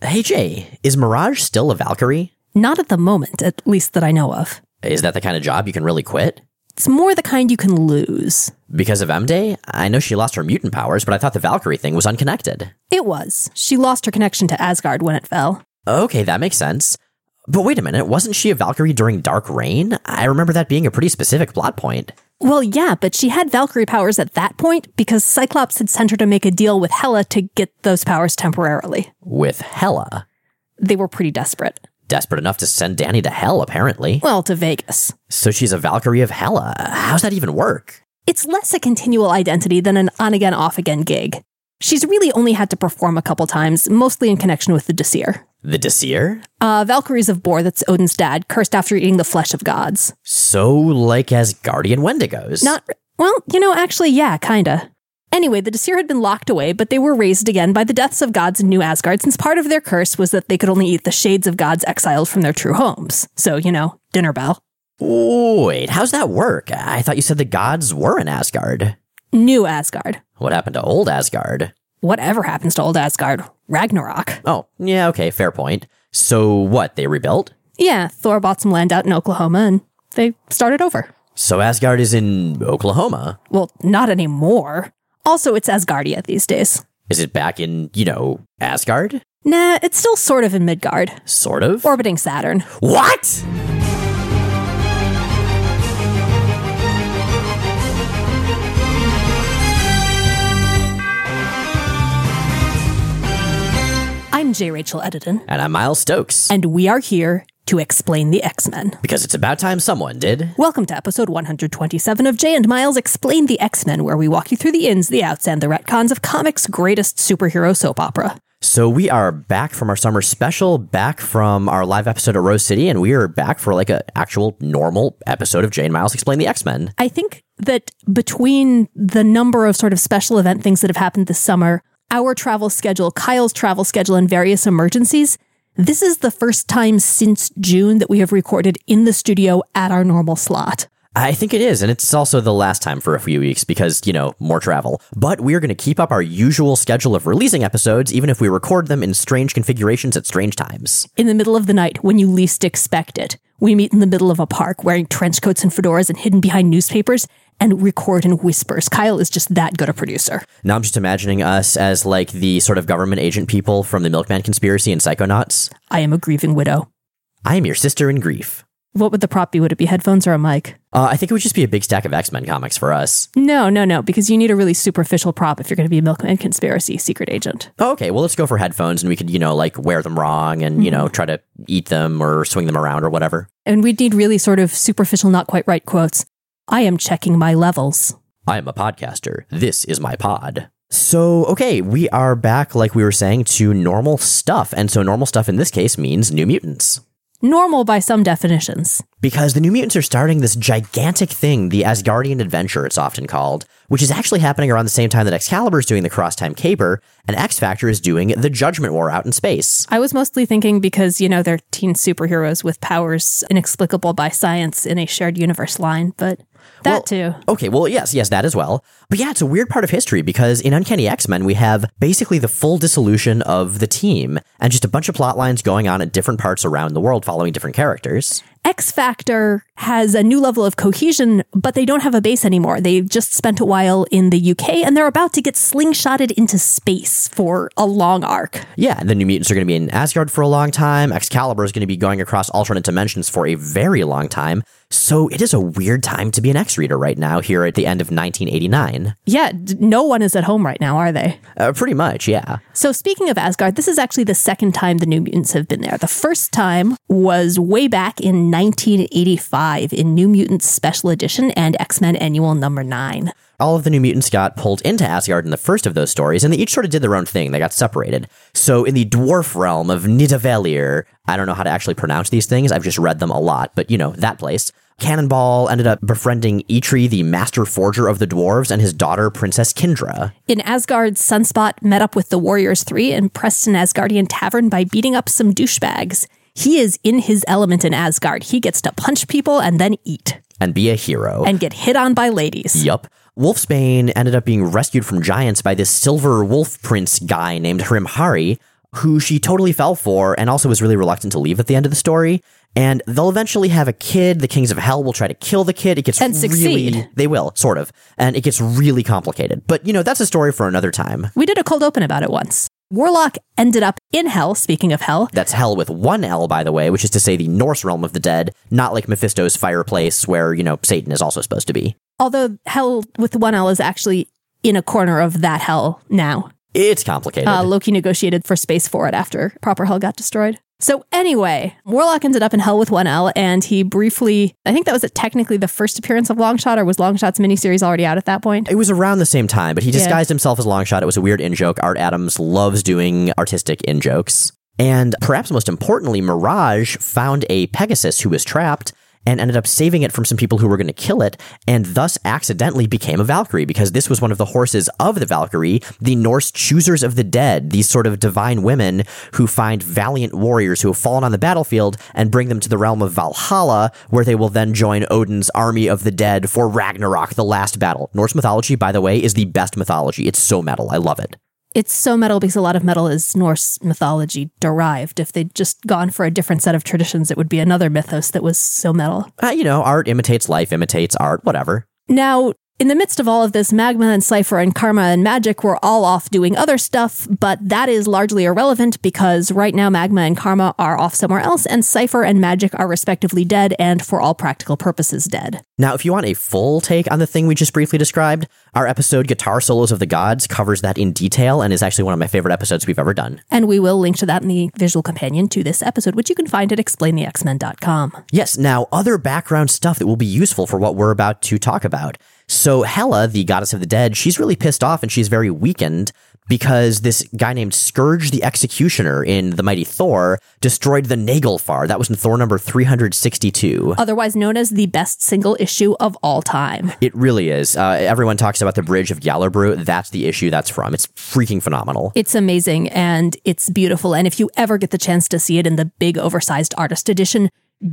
Hey Jay, is Mirage still a Valkyrie? Not at the moment, at least that I know of. Is that the kind of job you can really quit? It's more the kind you can lose. Because of M Day? I know she lost her mutant powers, but I thought the Valkyrie thing was unconnected. It was. She lost her connection to Asgard when it fell. Okay, that makes sense. But wait a minute, wasn't she a Valkyrie during Dark Reign? I remember that being a pretty specific plot point. Well, yeah, but she had Valkyrie powers at that point because Cyclops had sent her to make a deal with Hela to get those powers temporarily. With Hela. They were pretty desperate. Desperate enough to send Danny to hell, apparently. Well, to Vegas. So she's a Valkyrie of Hela. How's that even work? It's less a continual identity than an on again, off again gig. She's really only had to perform a couple times, mostly in connection with the Disir. The Disir? Uh, Valkyries of Bor, that's Odin's dad, cursed after eating the flesh of gods. So, like Asgardian Wendigos. Not, well, you know, actually, yeah, kinda. Anyway, the Disir had been locked away, but they were raised again by the deaths of gods in New Asgard, since part of their curse was that they could only eat the shades of gods exiled from their true homes. So, you know, dinner bell. Wait, how's that work? I thought you said the gods were in Asgard. New Asgard. What happened to old Asgard? Whatever happens to old Asgard? Ragnarok. Oh, yeah, okay, fair point. So what, they rebuilt? Yeah, Thor bought some land out in Oklahoma and they started over. So Asgard is in Oklahoma. Well, not anymore. Also, it's Asgardia these days. Is it back in, you know, Asgard? Nah, it's still sort of in Midgard, Sort of. orbiting Saturn. what? I'm J. Rachel Edidin, And I'm Miles Stokes. and we are here to explain the X Men. Because it's about time someone did. Welcome to episode 127 of Jay and Miles Explain the X Men, where we walk you through the ins, the outs, and the retcons of comics' greatest superhero soap opera. So we are back from our summer special, back from our live episode at Rose City, and we are back for like an actual normal episode of Jay and Miles Explain the X-Men. I think that between the number of sort of special event things that have happened this summer, our travel schedule, Kyle's travel schedule, and various emergencies, this is the first time since June that we have recorded in the studio at our normal slot. I think it is, and it's also the last time for a few weeks because, you know, more travel. But we are going to keep up our usual schedule of releasing episodes, even if we record them in strange configurations at strange times. In the middle of the night, when you least expect it, we meet in the middle of a park wearing trench coats and fedoras and hidden behind newspapers and record in whispers. Kyle is just that good a producer. Now I'm just imagining us as like the sort of government agent people from the Milkman conspiracy and Psychonauts. I am a grieving widow. I am your sister in grief. What would the prop be? Would it be headphones or a mic? Uh, I think it would just be a big stack of X Men comics for us. No, no, no, because you need a really superficial prop if you're going to be a Milkman conspiracy secret agent. Oh, okay, well, let's go for headphones and we could, you know, like wear them wrong and, you know, try to eat them or swing them around or whatever. And we'd need really sort of superficial, not quite right quotes. I am checking my levels. I am a podcaster. This is my pod. So, okay, we are back, like we were saying, to normal stuff. And so, normal stuff in this case means New Mutants. Normal by some definitions. Because the New Mutants are starting this gigantic thing, the Asgardian Adventure, it's often called, which is actually happening around the same time that Excalibur is doing the Cross Time Caper, and X Factor is doing the Judgment War out in space. I was mostly thinking because, you know, they're teen superheroes with powers inexplicable by science in a shared universe line, but that Well, too. Okay, well, yes, yes, that as well. But yeah, it's a weird part of history because in Uncanny X Men, we have basically the full dissolution of the team and just a bunch of plot lines going on at different parts around the world following different characters. X Factor has a new level of cohesion, but they don't have a base anymore. They've just spent a while in the UK and they're about to get slingshotted into space for a long arc. Yeah, the New Mutants are going to be in Asgard for a long time. Excalibur is going to be going across alternate dimensions for a very long time. So it is a weird time to be an X reader right now here at the end of 1989. Yeah, no one is at home right now, are they? Uh, pretty much, yeah. So, speaking of Asgard, this is actually the second time the New Mutants have been there. The first time was way back in 1985 in New Mutants Special Edition and X Men Annual Number 9. all of the New Mutants got pulled into Asgard in the first of those stories, and they each sort of did their own thing. They got separated. So in the dwarf realm of Nidavellir, I don't know how to actually pronounce these things. I've just read them a lot, but you know, that place. Cannonball ended up befriending Eitri, the master forger of the dwarves, and his daughter, Princess Kindra. In Asgard, Sunspot met up with the Warriors 3 and Preston Asgardian Tavern by beating up some douchebags. He is in his element in Asgard. He gets to punch people and then eat And be a hero. and get hit on by ladies. Yup. Wolfsbane ended up being rescued from giants by this silver wolf prince guy named Hrimhari. Who she totally fell for and also was really reluctant to leave at the end of the story. And they'll eventually have a kid. The Kings of Hell will try to kill the kid. It gets And really succeed. they will, sort of. And it gets really complicated. But you know, that's a story for another time. We did a cold open about it once. Warlock ended up in hell, speaking of hell, That's hell with one L, by the way, which is to say the Norse realm of the dead, not like Mephisto's fireplace where, you know, Satan is also supposed to be. although hell with one L is actually in a corner of that hell now. It's complicated. Uh, Loki negotiated for space for it after proper hell got destroyed. So anyway, Warlock ended up in hell with one L, and he briefly, I think that was technically the first appearance of Longshot, or was Longshot's miniseries already out at that point? It was around the same time, but he Yeah. disguised himself as Longshot. It was a weird in joke. Art Adams loves doing artistic in jokes. And perhaps most importantly, Mirage found a Pegasus who was trapped and ended up saving it from some people who were going to kill it, and thus accidentally became a Valkyrie because this was one of the horses of the Valkyrie, the Norse choosers of the dead, these sort of divine women who find valiant warriors who have fallen on the battlefield and bring them to the realm of Valhalla, where they will then join Odin's army of the dead for Ragnarok, the last battle. Norse mythology, by the way, is the best mythology. It's so metal. I love it. It's so metal because a lot of metal is Norse mythology derived. If they'd just gone for a different set of traditions, it would be another mythos that was so metal. Uh, you know, art imitates life, imitates art, whatever. Now, in the midst of all of this, Magma and Cypher and Karma and Magic were all off doing other stuff, but that is largely irrelevant because right now Magma and Karma are off somewhere else, and Cypher and Magic are respectively dead and, for all practical purposes, dead. Now, if you want a full take on the thing we just briefly described, our episode Guitar Solos of the Gods covers that in detail and is actually one of my favorite episodes we've ever done. And we will link to that in the visual companion to this episode, which you can find at explainthexmen.com. Yes, now other background stuff that will be useful for what we're about to talk about. So Hela, the goddess of the dead, she's really pissed off and she's very weakened because this guy named Skurge the Executioner in The Mighty Thor destroyed the Nagelfar. That was in Thor number 362. Otherwise known as the best single issue of all time. It really is. Uh, everyone talks about the Bridge of Gjallerbru. That's the issue that's from. It's freaking phenomenal. It's amazing and it's beautiful. And if you ever get the chance to see it in the big oversized artist edition,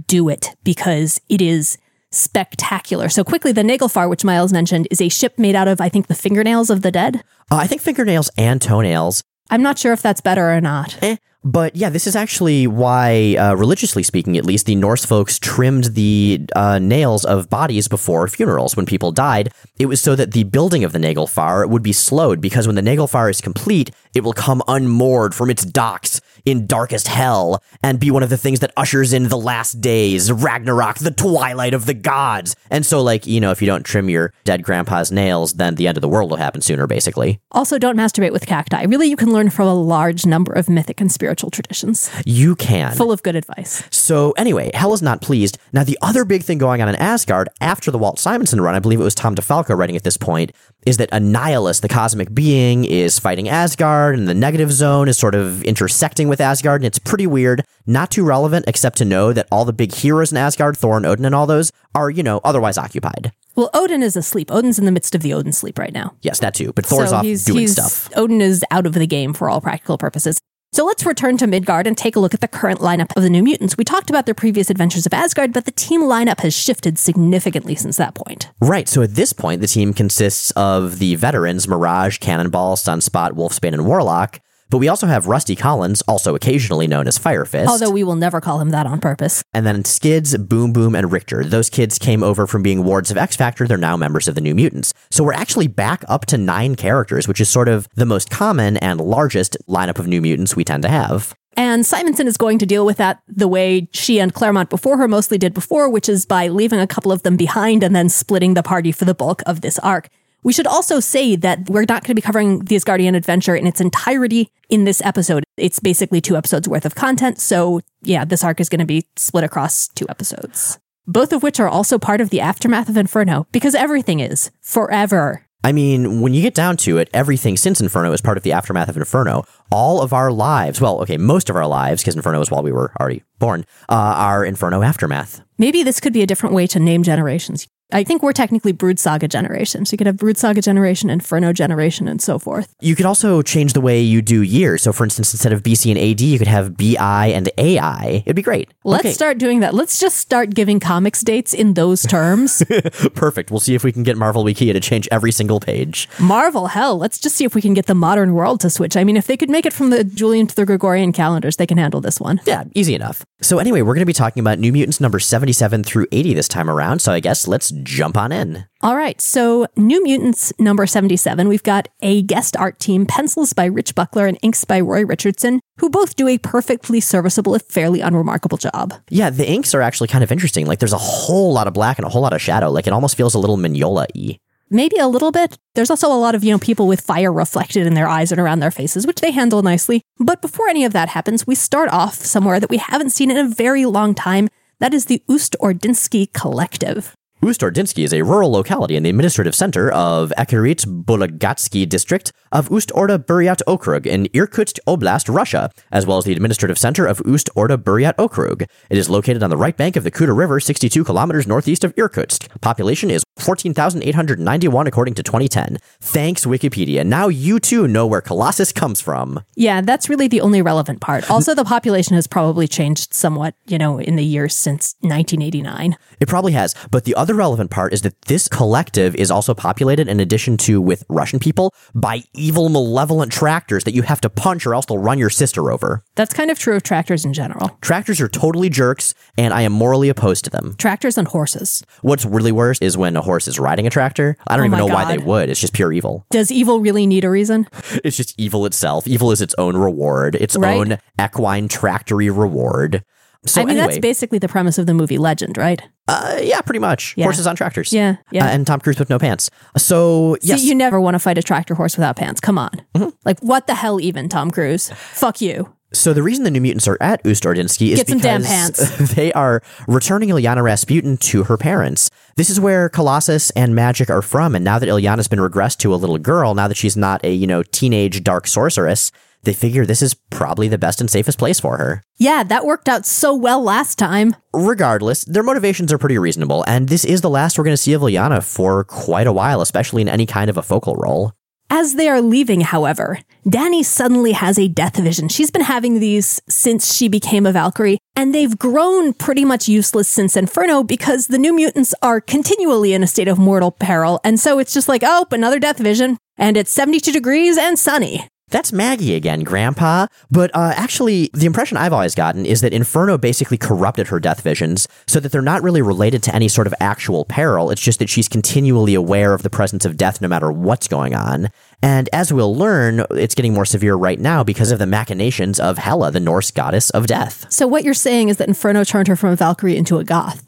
do it because it is spectacular. So quickly, the Nagelfar, which Miles mentioned, is a ship made out of, I think, the fingernails of the dead. Uh, I think fingernails and toenails I'm not sure if that's better or not. Eh. But yeah, this is actually why, uh, religiously speaking, at least, the Norse folks trimmed the uh, nails of bodies before funerals when people died. It was so that the building of the Nagelfar would be slowed because when the Nagelfar is complete, it will come unmoored from its docks in darkest hell and be one of the things that ushers in the last days, Ragnarok, the twilight of the gods. And so, like, you know, if you don't trim your dead grandpa's nails, then the end of the world will happen sooner, basically. Also, don't masturbate with cacti. Really, you can learn from a large number of mythic and spiritual traditions, You can. full of good advice. So anyway, Hela's not pleased. Now the other big thing going on in Asgard after the Walt Simonson run, I believe it was Tom DeFalco writing at this point, is that Annihilus, the cosmic being, is fighting Asgard, and the negative zone is sort of intersecting with Asgard, and it's pretty weird. Not too relevant, except to know that all the big heroes in Asgard, Thor and Odin and all those, are, you know, otherwise occupied. Well, Odin is asleep. Odin's in the midst of the Odin sleep right now. Yes, that too. But Thor's so off he's, doing he's, stuff. Odin is out of the game for all practical purposes. So let's return to Midgard and take a look at the current lineup of the New Mutants. We talked about their previous adventures of Asgard, but the team lineup has shifted significantly since that point. Right. So at this point, the team consists of the veterans Mirage, Cannonball, Sunspot, Wolfsbane, and Warlock. But we also have Rusty Collins, also occasionally known as Firefist. Although we will never call him that on purpose. and then Skids, Boom Boom, and Richter. Those kids came over from being wards of X Factor. They're now members of the New Mutants. So we're actually back up to nine characters, which is sort of the most common and largest lineup of New Mutants we tend to have. And Simonson is going to deal with that the way she and Claremont before her mostly did before, which is by leaving a couple of them behind and then splitting the party for the bulk of this arc. We should also say that we're not going to be covering the Asgardian adventure in its entirety in this episode. It's basically two episodes worth of content. So, yeah, this arc is going to be split across two episodes, both of which are also part of the aftermath of Inferno, because everything is forever. I mean, when you get down to it, everything since Inferno is part of the aftermath of Inferno. All of our lives, well, okay, most of our lives, because Inferno was while we were already born, uh, are Inferno aftermath. Maybe this could be a different way to name generations. I think we're technically Brood Saga generation. So you could have Brood Saga generation, Inferno generation, and so forth. You could also change the way you do years. So, for instance, instead of BC and AD, you could have BI and AI. It'd be great. Let's Okay, start doing that. Let's just start giving comics dates in those terms. perfect. We'll see if we can get Marvel Wikia to change every single page. Marvel, hell, let's just see if we can get the modern world to switch. I mean, if they could make it from the Julian to the Gregorian calendars, they can handle this one. Yeah, easy enough. So, anyway, we're going to be talking about New Mutants number 77 through 80 this time around. So, I guess let's jump on in. All right, so New Mutants number 77, we've got a guest art team, pencils by Rich Buckler and inks by Roy Richardson, who both do a perfectly serviceable, if fairly unremarkable job. Yeah, the inks are actually kind of interesting. Like, there's a whole lot of black and a whole lot of shadow. Like, it almost feels a little Mignola y. Maybe a little bit. There's also a lot of, you know, people with fire reflected in their eyes and around their faces, which they handle nicely. But before any of that happens, we start off somewhere that we haven't seen in a very long time. That is the Ust Ordinsky Collective. Ust-Ordinsky is a rural locality in the administrative center of Ekhirit Bulagatsky district of Ust-Orda Buryat Okrug in Irkutsk Oblast, Russia, as well as the administrative center of Ust-Orda Buryat Okrug. It is located on the right bank of the Kuda River, 62 kilometers northeast of Irkutsk. Population is 14,891 according to 2010. Thanks, Wikipedia. Now you too know where Colossus comes from. Yeah, that's really the only relevant part. Also, the population has probably changed somewhat, you know, in the years since 1989. It probably has, but the other relevant part is that this collective is also populated, in addition to with Russian people, by evil, malevolent tractors that you have to punch or else they'll run your sister over. That's kind of true of tractors in general. Tractors are totally jerks, and I am morally opposed to them. Tractors and horses. What's really worse is when a horse is riding a tractor. I don't Oh even know why they would. It's just pure evil. Does evil really need a reason? It's just evil itself. Evil is its own reward, its Right. own equine tractory reward. So I mean, anyway, that's basically the premise of the movie Legend, right? uh, yeah, pretty much. Yeah. Horses on tractors. Yeah, yeah. Uh, and Tom Cruise with no pants. So yes, See, you never want to fight a tractor horse without pants. Come on. Mm-hmm. Like, what the hell, even, Tom Cruise? Fuck you. So the reason the New Mutants are at Ust-Ordinsky is Get some damn because they are returning Illyana Rasputin to her parents. This is where Colossus and magic are from, and now that Illyana's been regressed to a little girl, now that she's not a, you know, teenage dark sorceress, they figure this is probably the best and safest place for her. Yeah, that worked out so well last time. Regardless, their motivations are pretty reasonable, and this is the last we're going to see of Illyana for quite a while, especially in any kind of a focal role. As they are leaving, however, Danny suddenly has a death vision. She's been having these since she became a Valkyrie, and they've grown pretty much useless since Inferno because the new mutants are continually in a state of mortal peril. And so it's just like, oh, another death vision, and it's 72 degrees and sunny. That's Maggie again, Grandpa. But uh, actually, the impression I've always gotten is that Inferno basically corrupted her death visions so that they're not really related to any sort of actual peril. It's just that she's continually aware of the presence of death no matter what's going on. And as we'll learn, it's getting more severe right now because of the machinations of Hela, the Norse goddess of death. So what you're saying is that Inferno turned her from a Valkyrie into a goth.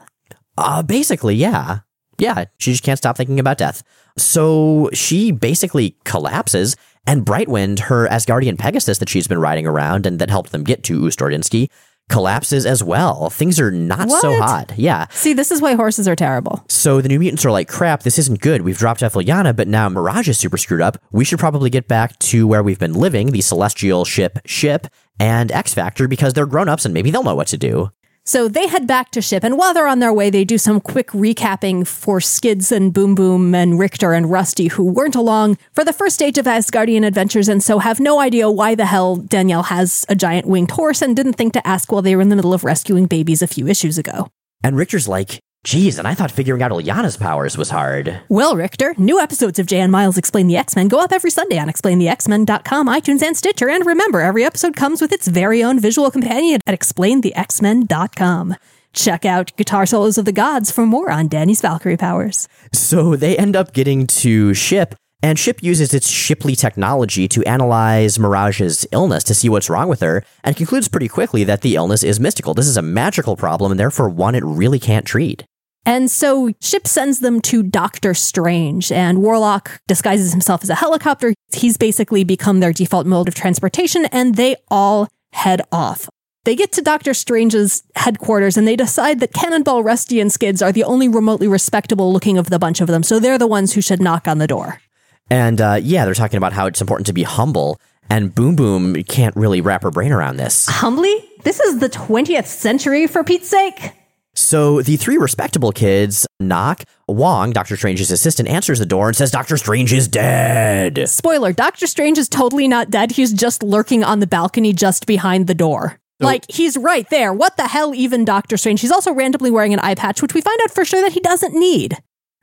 Uh, basically, yeah. Yeah, she just can't stop thinking about death. So she basically collapses, and Brightwind, her Asgardian Pegasus that she's been riding around and that helped them get to Ust-Ordinsky, collapses as well. Things are not so hot. Yeah. See, this is why horses are terrible. So the New Mutants are like, crap, this isn't good. We've dropped Illyana, but now Mirage is super screwed up. We should probably get back to where we've been living, the Celestial Ship Ship and X Factor, because they're grown ups and maybe they'll know what to do. So they head back to ship, and while they're on their way, they do some quick recapping for Skids and Boom Boom and Richter and Rusty, who weren't along for the first stage of Asgardian adventures, and so have no idea why the hell Danielle has a giant winged horse and didn't think to ask while they were in the middle of rescuing babies a few issues ago. And Richter's like, geez, and I thought figuring out Illyana's powers was hard. Well, Richter, new episodes of Jay and Miles Explain the X-Men go up every Sunday on explainthexmen.com, iTunes, and Stitcher. And remember, every episode comes with its very own visual companion at explainthexmen.com. Check out Guitar Solos of the Gods for more on Danny's Valkyrie powers. So they end up getting to Ship, and Ship uses its Shipley technology to analyze Mirage's illness to see what's wrong with her, and concludes pretty quickly that the illness is mystical. This is a magical problem, and therefore one it really can't treat. And so Ship sends them to Doctor Strange, and Warlock disguises himself as a helicopter. He's basically become their default mode of transportation, and they all head off. They get to Doctor Strange's headquarters and they decide that Cannonball, Rusty, and Skids are the only remotely respectable looking of the bunch of them, so they're the ones who should knock on the door. And uh, yeah, they're talking about how it's important to be humble, and Boom Boom can't really wrap her brain around this. Humbly? This is the 20th century, for Pete's sake. So the three respectable kids knock. Wong, Doctor Strange's assistant, answers the door and says Doctor Strange is dead. Spoiler Doctor Strange is totally not dead. He's just lurking on the balcony just behind the door. like, he's right there. What the hell, even Doctor Strange? He's also randomly wearing an eye patch, which we find out for sure that he doesn't need.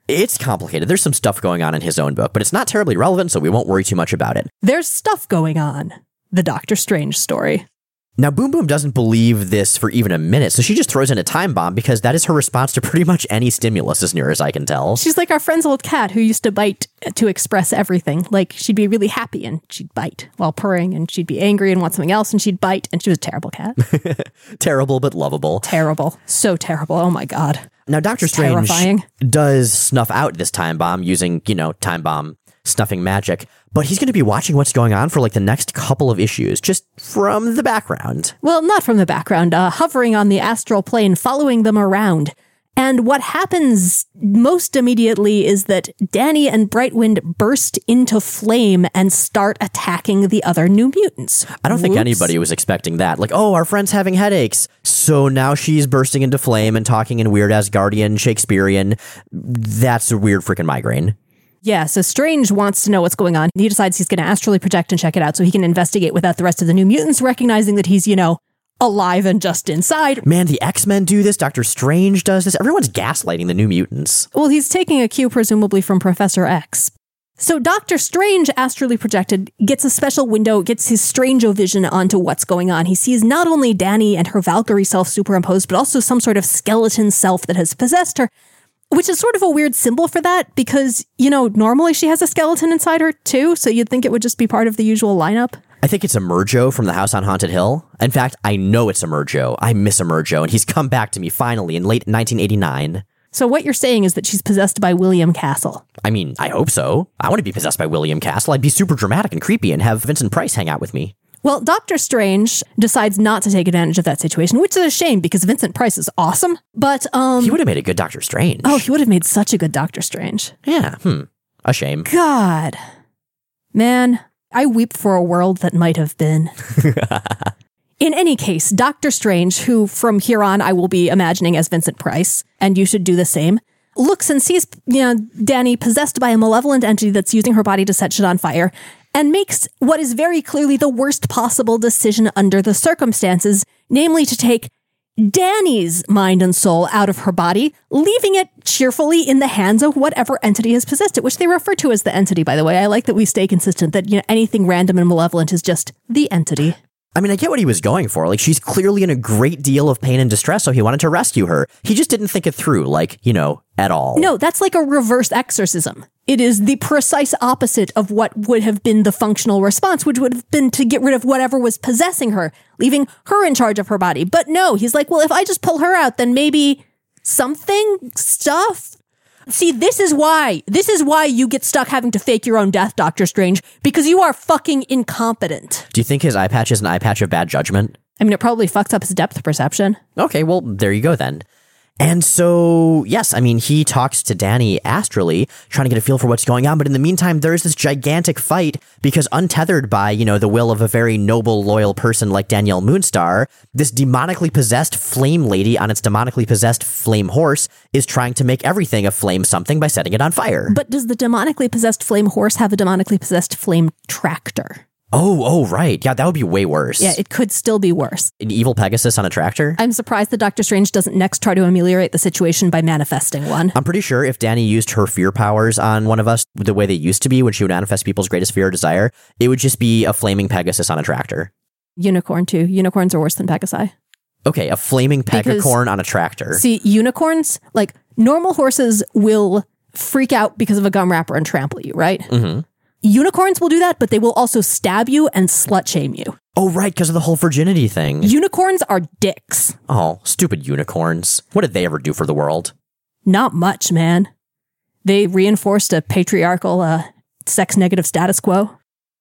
It's complicated. There's some stuff going on in his own book, but it's not terribly relevant, so we won't worry too much about it. There's stuff going on. The Doctor Strange story. Now, Boom Boom doesn't believe this for even a minute, so she just throws in a time bomb because that is her response to pretty much any stimulus, as near as I can tell. She's like our friend's old cat who used to bite to express everything. Like she'd be really happy and she'd bite while purring, and she'd be angry and want something else and she'd bite. And she was a terrible cat. Terrible, but lovable. terrible. So terrible. Oh my God. Now, Doctor Strange terrifying. does snuff out this time bomb using, you know, time bomb snuffing magic, but he's going to be watching what's going on for like the next couple of issues, just from the background. Well, not from the background, uh, hovering on the astral plane, following them around. And what happens most immediately is that Danny and Brightwind burst into flame and start attacking the other new mutants. I don't think anybody was expecting that. Like, oh, our friend's having headaches. So now she's bursting into flame and talking in weird Asgardian Shakespearean. That's a weird freaking migraine. Yeah, so Strange wants to know what's going on. He decides he's going to astrally project and check it out so he can investigate without the rest of the new mutants, recognizing that he's, you know, alive and just inside. Man, the X Men do this. Doctor Strange does this. Everyone's gaslighting the new mutants. Well, he's taking a cue, presumably from Professor X. So Doctor Strange, astrally projected, gets a special window, gets his strange-o-vision onto what's going on. He sees not only Danny and her Valkyrie self superimposed, but also some sort of skeleton self that has possessed her, which is sort of a weird symbol for that because, you know, normally she has a skeleton inside her too, so you'd think it would just be part of the usual lineup. I think it's a Emergo from the House on Haunted Hill. In fact, I know it's a Emergo. I miss Emergo, and he's come back to me finally in late 1989. So what you're saying is that she's possessed by William Castle. I mean, I hope so. I want to be possessed by William Castle. I'd be super dramatic and creepy and have Vincent Price hang out with me. Well, Doctor Strange decides not to take advantage of that situation, which is a shame because Vincent Price is awesome. But um He would have made a good Doctor Strange. Oh, he would have made such a good Doctor Strange. yeah. Hmm. A shame. God. Man, I weep for a world that might have been. In any case, Doctor Strange, who from here on I will be imagining as Vincent Price, and you should do the same, looks and sees, you know, Danny possessed by a malevolent entity that's using her body to set shit on fire, and makes what is very clearly the worst possible decision under the circumstances, namely to take Danny's mind and soul out of her body, leaving it cheerfully in the hands of whatever entity has possessed it, which they refer to as the entity, by the way. I like that we stay consistent that you know anything random and malevolent is just the entity. I mean, I get what he was going for. Like, she's clearly in a great deal of pain and distress, so he wanted to rescue her. He just didn't think it through, like, you know, at all. No, that's like a reverse exorcism. It is the precise opposite of what would have been the functional response, which would have been to get rid of whatever was possessing her, leaving her in charge of her body. But no, he's like, well, if I just pull her out, then maybe something, stuff. See, this is why, this is why you get stuck having to fake your own death, Doctor Strange, because you are fucking incompetent. Do you think his eye patch is an eye patch of bad judgment? I mean, it probably fucks up his depth perception. Okay, well, there you go then. And so, yes, I mean, he talks to Danny astrally, trying to get a feel for what's going on. But in the meantime, there's this gigantic fight because untethered by, you know, the will of a very noble, loyal person like Danielle Moonstar, this demonically possessed flame lady on its demonically possessed flame horse is trying to make everything a flame something by setting it on fire. But does the demonically possessed flame horse have a demonically possessed flame tractor? Oh, oh, right. Yeah, that would be way worse. Yeah, it could still be worse. An evil Pegasus on a tractor? I'm surprised that Doctor Strange doesn't next try to ameliorate the situation by manifesting one. I'm pretty sure if Danny used her fear powers on one of us the way they used to be when she would manifest people's greatest fear or desire, it would just be a flaming Pegasus on a tractor. Unicorn, too. Unicorns are worse than Pegasi. Okay, a flaming pegacorn on a tractor. See, unicorns, like normal horses, will freak out because of a gum wrapper and trample you, right? hmm Unicorns will do that, but they will also stab you and slut shame you. Oh, right, because of the whole virginity thing. Unicorns are dicks. Oh, stupid unicorns. What did they ever do for the world? Not much, man. They reinforced a patriarchal, uh, sex negative status quo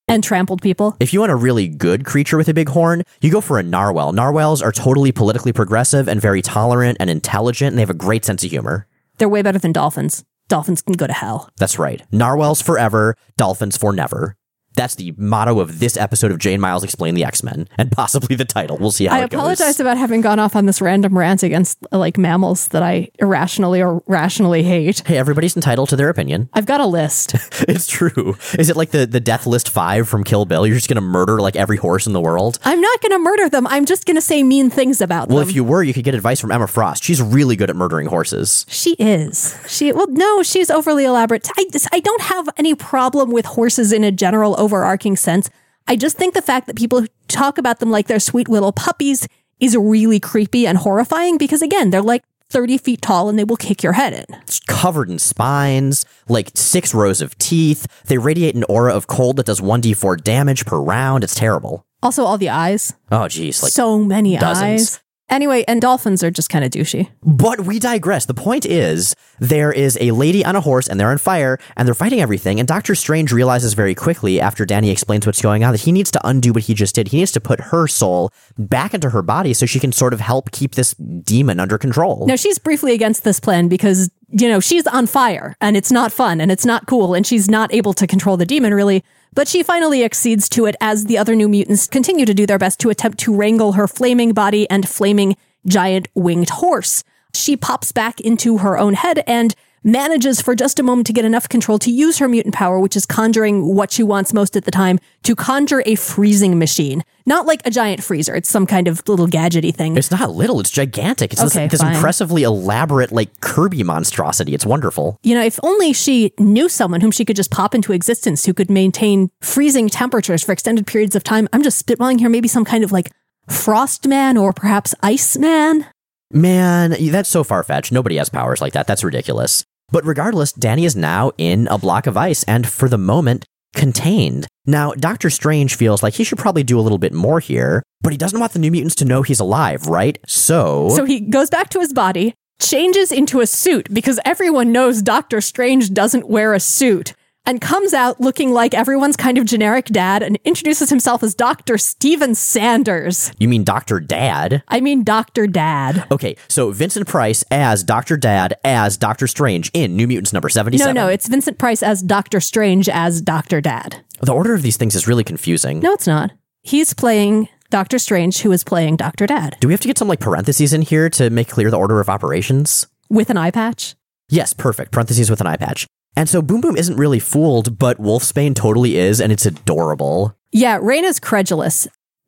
and trampled people. If you want a really good creature with a big horn, you go for a narwhal. Narwhals are totally politically progressive and very tolerant and intelligent, and they have a great sense of humor. They're way better than dolphins. Dolphins can go to hell. That's right. Narwhals forever, dolphins for never. That's the motto of this episode of Jay and Miles Explain the X Men, and possibly the title. We'll see how I it goes. apologize about having gone off on this random rant against like mammals that I irrationally or rationally hate. Hey, everybody's entitled to their opinion. I've got a list. It's true. Is it like the, the death list five from Kill Bill? You're just going to murder like every horse in the world? I'm not going to murder them. I'm just going to say mean things about Well, them. Well, if you were, you could get advice from Emma Frost. She's really good at murdering horses. She is. She well, no, she's overly elaborate. I I don't have any problem with horses in a general overarching sense. I just think the fact that people talk about them like they're sweet little puppies is really creepy and horrifying because again, they're like 30 feet tall and they will kick your head in. It's covered in spines, like six rows of teeth. They radiate an aura of cold that does 1d4 damage per round. It's terrible. Also all the eyes. Oh, geez. Like, so many dozens. eyes. Anyway, and dolphins are just kind of douchey. But we digress. The point is, there is a lady on a horse and they're on fire and they're fighting everything. And Doctor Strange realizes very quickly after Danny explains what's going on that he needs to undo what he just did. He needs to put her soul back into her body so she can sort of help keep this demon under control. Now she's briefly against this plan because, you know, she's on fire and it's not fun and it's not cool and she's not able to control the demon really. But she finally accedes to it as the other new mutants continue to do their best to attempt to wrangle her flaming body and flaming giant winged horse. She pops back into her own head and manages for just a moment to get enough control to use her mutant power, which is conjuring what she wants most at the time, to conjure a freezing machine. Not like a giant freezer. It's some kind of little gadgety thing. It's not little, it's gigantic. It's Okay, this, this impressively elaborate, like Kirby monstrosity. It's wonderful. You know, if only she knew someone whom she could just pop into existence who could maintain freezing temperatures for extended periods of time. I'm just spitballing here, maybe some kind of like frost man or perhaps ice man. Man, that's so far fetched. Nobody has powers like that. That's ridiculous. But regardless, Danny is now in a block of ice and for the moment contained. Now, Doctor Strange feels like he should probably do a little bit more here, but he doesn't want the New Mutants to know he's alive, right? So, So he goes back to his body, changes into a suit because everyone knows Doctor Strange doesn't wear a suit, and comes out looking like everyone's kind of generic dad and introduces himself as Dr. Stephen Sanders. you mean Doctor Dad? I mean, Dr. Dad. Okay, so Vincent Price as Doctor Dad as Doctor Strange in New Mutants number No, 77. no, no, it's Vincent Price as Doctor Strange as Dr. Dad. the order of these things is really confusing. No, it's not. He's playing Doctor Strange, who is playing Dr. Dad Do we have to get some like parentheses in here to make clear the order of operations? with an eye patch. Yes, perfect. Parentheses with an eye patch. And so Boom Boom isn't really fooled, but Wolfsbane totally is, and it's adorable. Yeah, Rahne is credulous.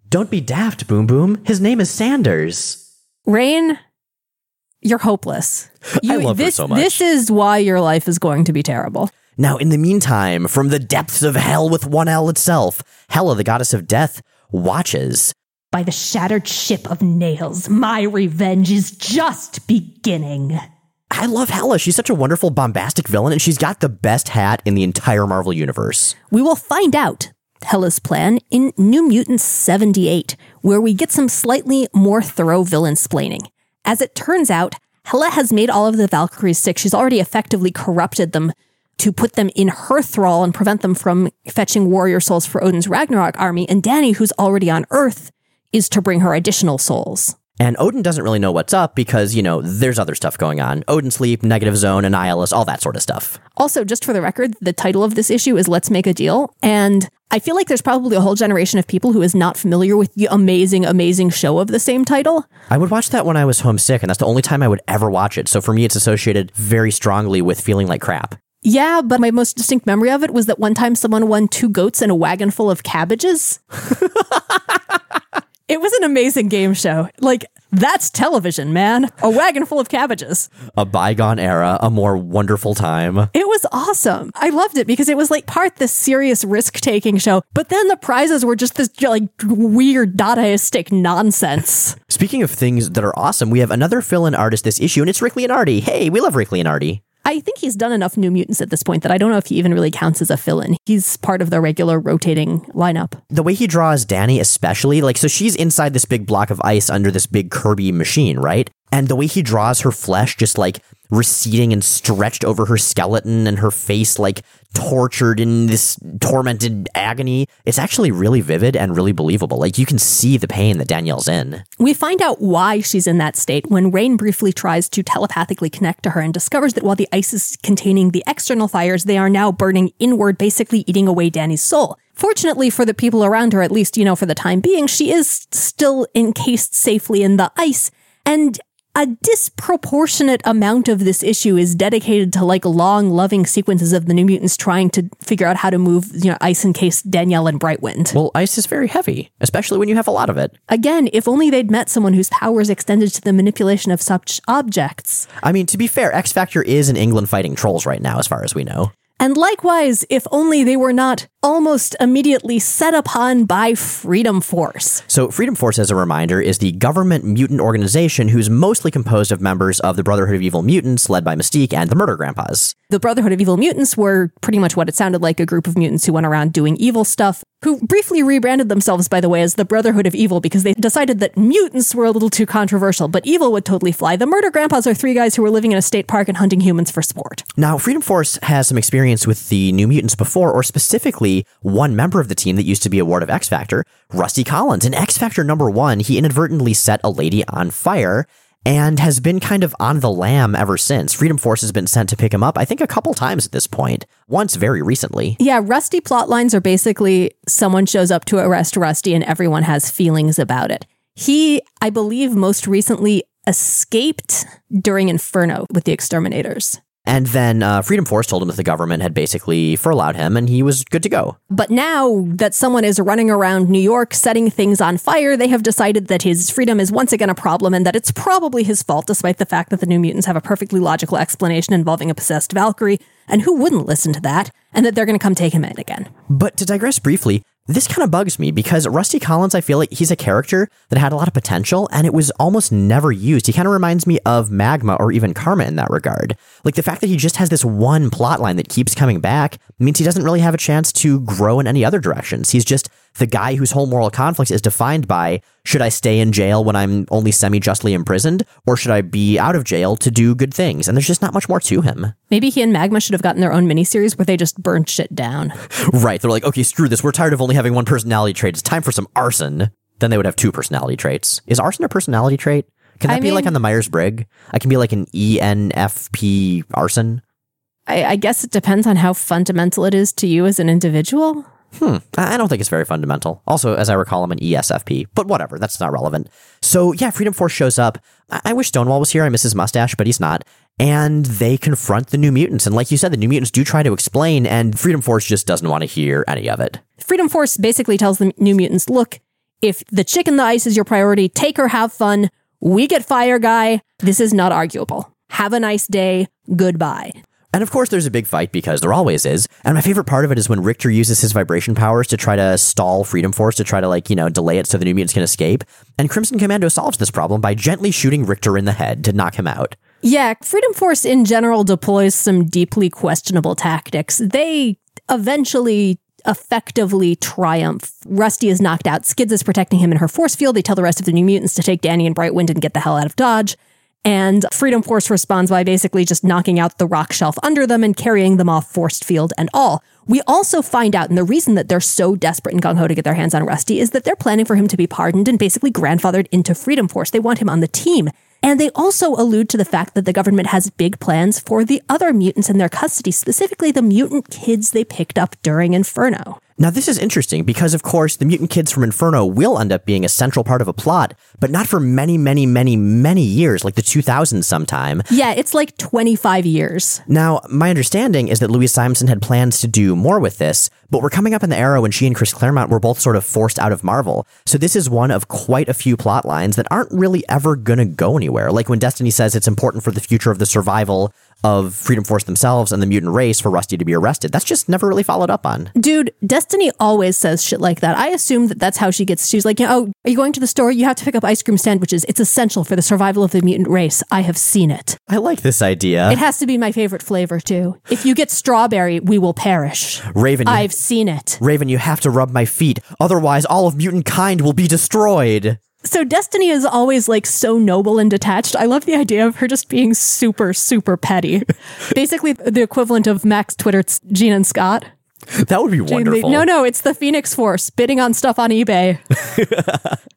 Don't be daft, Boom Boom. His name is Sanders. Rahne, you're hopeless. You, love her this, so much. This is why your life is going to be terrible. Now, in the meantime, from the depths of hell with one L itself, Hela, the goddess of death, watches. By the shattered ship of nails, my revenge is just beginning. I love Hela. She's such a wonderful, bombastic villain, and she's got the best hat in the entire Marvel Universe. We will find out Hela's plan in New Mutants 78, where we get some slightly more thorough villain splaining. As it turns out, Hela has made all of the Valkyries sick. She's already effectively corrupted them to put them in her thrall and prevent them from fetching warrior souls for Odin's Ragnarok army. And Danny, who's already on Earth, is to bring her additional souls. And Odin doesn't really know what's up because, you know, there's other stuff going on. Odin Sleep, Negative Zone, Annihilus, all that sort of stuff. Also, just for the record, the title of this issue is Let's Make a Deal. And I feel like there's probably a whole generation of people who is not familiar with the amazing, amazing show of the same title. I would watch that when I was homesick, and that's the only time I would ever watch it. So for me, it's associated very strongly with feeling like crap. Yeah, but my most distinct memory of it was that one time someone won two goats and a wagon full of cabbages. it was an amazing game show. Like, that's television, man. A wagon full of cabbages. A bygone era, a more wonderful time. It was awesome. I loved it because it was like part this serious risk taking show, but then the prizes were just this like weird Dadaistic nonsense. Speaking of things that are awesome, we have another fill-in artist this issue, and it's Rick Leonardi. Hey, we love Rick Leonardi. I think he's done enough New Mutants at this point that I don't know if he even really counts as a fill in. He's part of the regular rotating lineup. The way he draws Danny, especially, like, so she's inside this big block of ice under this big Kirby machine, right? And the way he draws her flesh just like receding and stretched over her skeleton and her face like tortured in this tormented agony, it's actually really vivid and really believable. Like, you can see the pain that Danielle's in. We find out why she's in that state when Rahne briefly tries to telepathically connect to her and discovers that while the ice is containing the external fires, they are now burning inward, basically eating away Danny's soul. Fortunately for the people around her, at least, you know, for the time being, she is still encased safely in the ice. And a disproportionate amount of this issue is dedicated to like long, loving sequences of the New Mutants trying to figure out how to move, you know, ice encased Danielle and Brightwind. Well, ice is very heavy, especially when you have a lot of it. Again, if only they'd met someone whose powers extended to the manipulation of such objects. I mean, to be fair, X Factor is in England fighting trolls right now, as far as we know. And likewise, if only they were not almost immediately set upon by Freedom Force. So, Freedom Force, as a reminder, is the government mutant organization who's mostly composed of members of the Brotherhood of Evil Mutants, led by Mystique and the Murder Grandpas. The Brotherhood of Evil Mutants were pretty much what it sounded like a group of mutants who went around doing evil stuff, who briefly rebranded themselves, by the way, as the Brotherhood of Evil because they decided that mutants were a little too controversial, but evil would totally fly. The Murder Grandpas are three guys who were living in a state park and hunting humans for sport. Now, Freedom Force has some experience with the New Mutants before, or specifically one member of the team that used to be a ward of X Factor, Rusty Collins. In X Factor number one, he inadvertently set a lady on fire and has been kind of on the lam ever since. Freedom Force has been sent to pick him up, I think a couple times at this point, once very recently. Yeah, Rusty plot lines are basically someone shows up to arrest Rusty and everyone has feelings about it. He, I believe, most recently escaped during Inferno with the exterminators. And then uh, Freedom Force told him that the government had basically furloughed him and he was good to go. But now that someone is running around New York setting things on fire, they have decided that his freedom is once again a problem and that it's probably his fault, despite the fact that the New Mutants have a perfectly logical explanation involving a possessed Valkyrie. And who wouldn't listen to that? And that they're going to come take him in again. But to digress briefly, this kind of bugs me because Rusty Collins, I feel like he's a character that had a lot of potential and it was almost never used. He kind of reminds me of Magma or even Karma in that regard. Like the fact that he just has this one plot line that keeps coming back means he doesn't really have a chance to grow in any other directions. He's just the guy whose whole moral conflict is defined by should I stay in jail when I'm only semi justly imprisoned, or should I be out of jail to do good things? And there's just not much more to him. Maybe he and Magma should have gotten their own miniseries where they just burned shit down. right. They're like, okay, screw this. We're tired of only having one personality trait. It's time for some arson. Then they would have two personality traits. Is arson a personality trait? Can that I be like on the Myers Briggs? I can be like an ENFP arson. I, I guess it depends on how fundamental it is to you as an individual. Hmm. I don't think it's very fundamental. Also, as I recall, I'm an ESFP, but whatever. That's not relevant. So, yeah, Freedom Force shows up. I, I wish Stonewall was here. I miss his mustache, but he's not. And they confront the New Mutants. And like you said, the New Mutants do try to explain, and Freedom Force just doesn't want to hear any of it. Freedom Force basically tells the New Mutants, look, if the chick in the ice is your priority, take her, have fun. We get Fire Guy. This is not arguable. Have a nice day. Goodbye. And of course, there's a big fight because there always is. And my favorite part of it is when Richter uses his vibration powers to try to stall Freedom Force, to try to, like, you know, delay it so the New Mutants can escape. And Crimson Commando solves this problem by gently shooting Richter in the head to knock him out. Yeah, Freedom Force in general deploys some deeply questionable tactics. They eventually effectively triumph. Rusty is knocked out. Skids is protecting him in her force field. They tell the rest of the New Mutants to take Danny and Brightwind and get the hell out of Dodge. And Freedom Force responds by basically just knocking out the rock shelf under them and carrying them off forced field and all. We also find out, and the reason that they're so desperate and gung ho to get their hands on Rusty is that they're planning for him to be pardoned and basically grandfathered into Freedom Force. They want him on the team. And they also allude to the fact that the government has big plans for the other mutants in their custody, specifically the mutant kids they picked up during Inferno. Now, this is interesting because, of course, the mutant kids from Inferno will end up being a central part of a plot, but not for many, many, many, many years, like the 2000s sometime. Yeah, it's like 25 years. Now, my understanding is that Louise Simonson had plans to do more with this, but we're coming up in the era when she and Chris Claremont were both sort of forced out of Marvel. So this is one of quite a few plot lines that aren't really ever going to go anywhere. Like when Destiny says it's important for the future of the survival of Freedom Force themselves and the mutant race for Rusty to be arrested. That's just never really followed up on. Dude, Destiny always says shit like that. I assume that that's how she gets. She's like, oh, are you going to the store? You have to pick up ice cream sandwiches. It's essential for the survival of the mutant race. I have seen it. I like this idea. It has to be my favorite flavor, too. If you get strawberry, we will perish. Raven, I've seen it. Raven, you have to rub my feet. Otherwise, all of mutant kind will be destroyed. So Destiny is always like so noble and detached. I love the idea of her just being super, super petty. Basically, the equivalent of Max Twitter's Gene and Scott. That would be wonderful. No, no, it's the Phoenix Force bidding on stuff on eBay.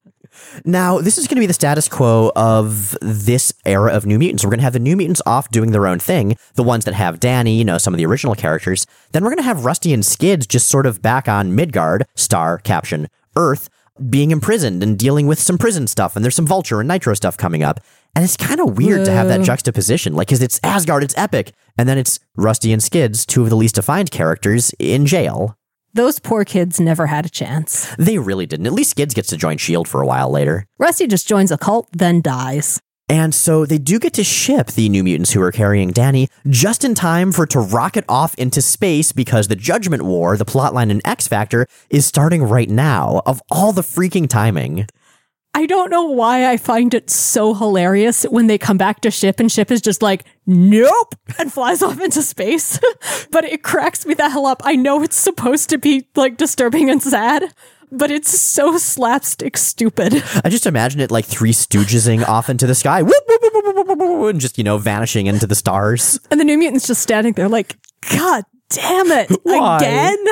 Now, this is going to be the status quo of this era of New Mutants. We're going to have the New Mutants off doing their own thing, the ones that have Danny, you know, some of the original characters. Then we're going to have Rusty and Skids just sort of back on Midgard, star, caption, Earth, being imprisoned and dealing with some prison stuff. And there's some Vulture and Nitro stuff coming up. And it's kind of weird to have that juxtaposition, like, because it's Asgard, it's epic. And then it's Rusty and Skids, two of the least defined characters, in jail. Those poor kids never had a chance. They really didn't. At least Skids gets to join S.H.I.E.L.D. for a while later. Rusty just joins a cult, then dies. And so they do get to ship the New Mutants who are carrying Danny just in time for to rocket off into space because the Judgment War, the plotline in X Factor, is starting right now. Of all the freaking timing. I don't know why I find it so hilarious when they come back to ship and ship is just like, nope, and flies off into space. but it cracks me the hell up. I know it's supposed to be like disturbing and sad, but it's so slapstick stupid. I just imagine it like three stoogesing off into the sky, whoop, whoop, whoop, and just, you know, vanishing into the stars. And the New Mutants just standing there like, God damn it, Why? again?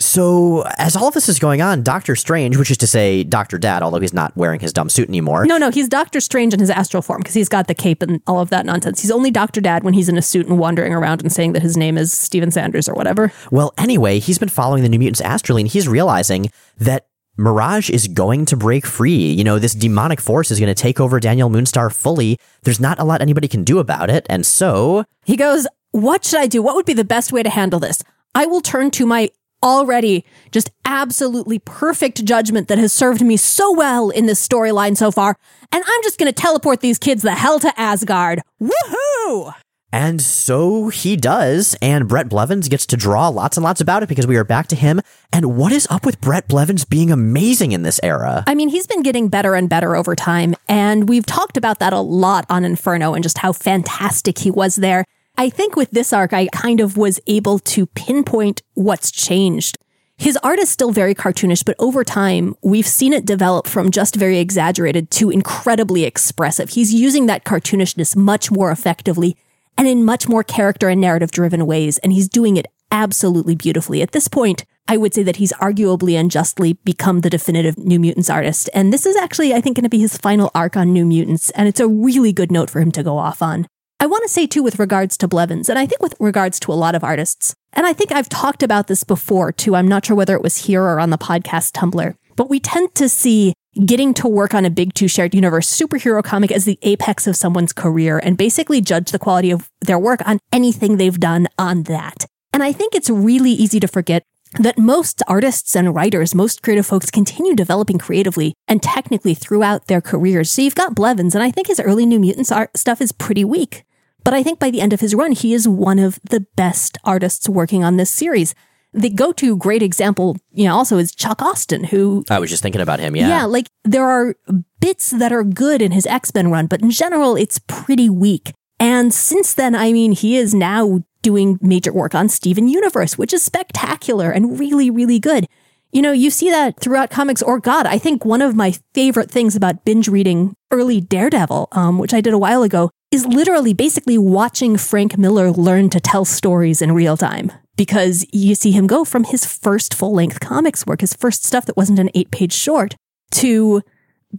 So, as all of this is going on, Doctor Strange, which is to say Dr. Dad, although he's not wearing his dumb suit anymore, No, no, he's Doctor Strange in his astral form because he's got the cape and all of that nonsense. He's only Doctor Dad when he's in a suit and wandering around and saying that his name is Stephen Sanders or whatever. Well, anyway, he's been following the New Mutants astrally, and he's realizing that Mirage is going to break free. You know, this demonic force is going to take over Daniel Moonstar fully. There's not a lot anybody can do about it, and so He goes, What should I do? What would be the best way to handle this? I will turn to my already just absolutely perfect judgment that has served me so well in this storyline so far, and I'm just going to teleport these kids the hell to Asgard. Woohoo! and so he does, and Bret Blevins gets to draw lots and lots about it because we are back to him. And what is up with Bret Blevins being amazing in this era? I mean, he's been getting better and better over time, and we've talked about that a lot on Inferno and just how fantastic he was there. I think with this arc, I kind of was able to pinpoint what's changed. His art is still very cartoonish, but over time, we've seen it develop from just very exaggerated to incredibly expressive. He's using that cartoonishness much more effectively and in much more character and narrative driven ways, and he's doing it absolutely beautifully. At this point, I would say that he's arguably and justly become the definitive New Mutants artist. And this is actually, I think, going to be his final arc on New Mutants, and it's a really good note for him to go off on. I want to say too, with regards to Blevins, and I think with regards to a lot of artists, and I think I've talked about this before too. I'm not sure whether it was here or on the podcast Tumblr, but we tend to see getting to work on a big two shared universe superhero comic as the apex of someone's career and basically judge the quality of their work on anything they've done on that. And I think it's really easy to forget that most artists and writers, most creative folks continue developing creatively and technically throughout their careers. So you've got Blevins, and I think his early New Mutants art stuff is pretty weak. But I think by the end of his run, he is one of the best artists working on this series. The go-to great example, you know, also is Chuck Austen, who I was just thinking about him, yeah. yeah, like there are bits that are good in his X Men run, but in general, it's pretty weak. And since then, I mean, he is now doing major work on Steven Universe, which is spectacular and really, really good. You know, you see that throughout comics, or God, I think one of my favorite things about binge reading early Daredevil, um, which I did a while ago, is literally basically watching Frank Miller learn to tell stories in real time. Because you see him go from his first full length comics work, his first stuff that wasn't an eight page short, to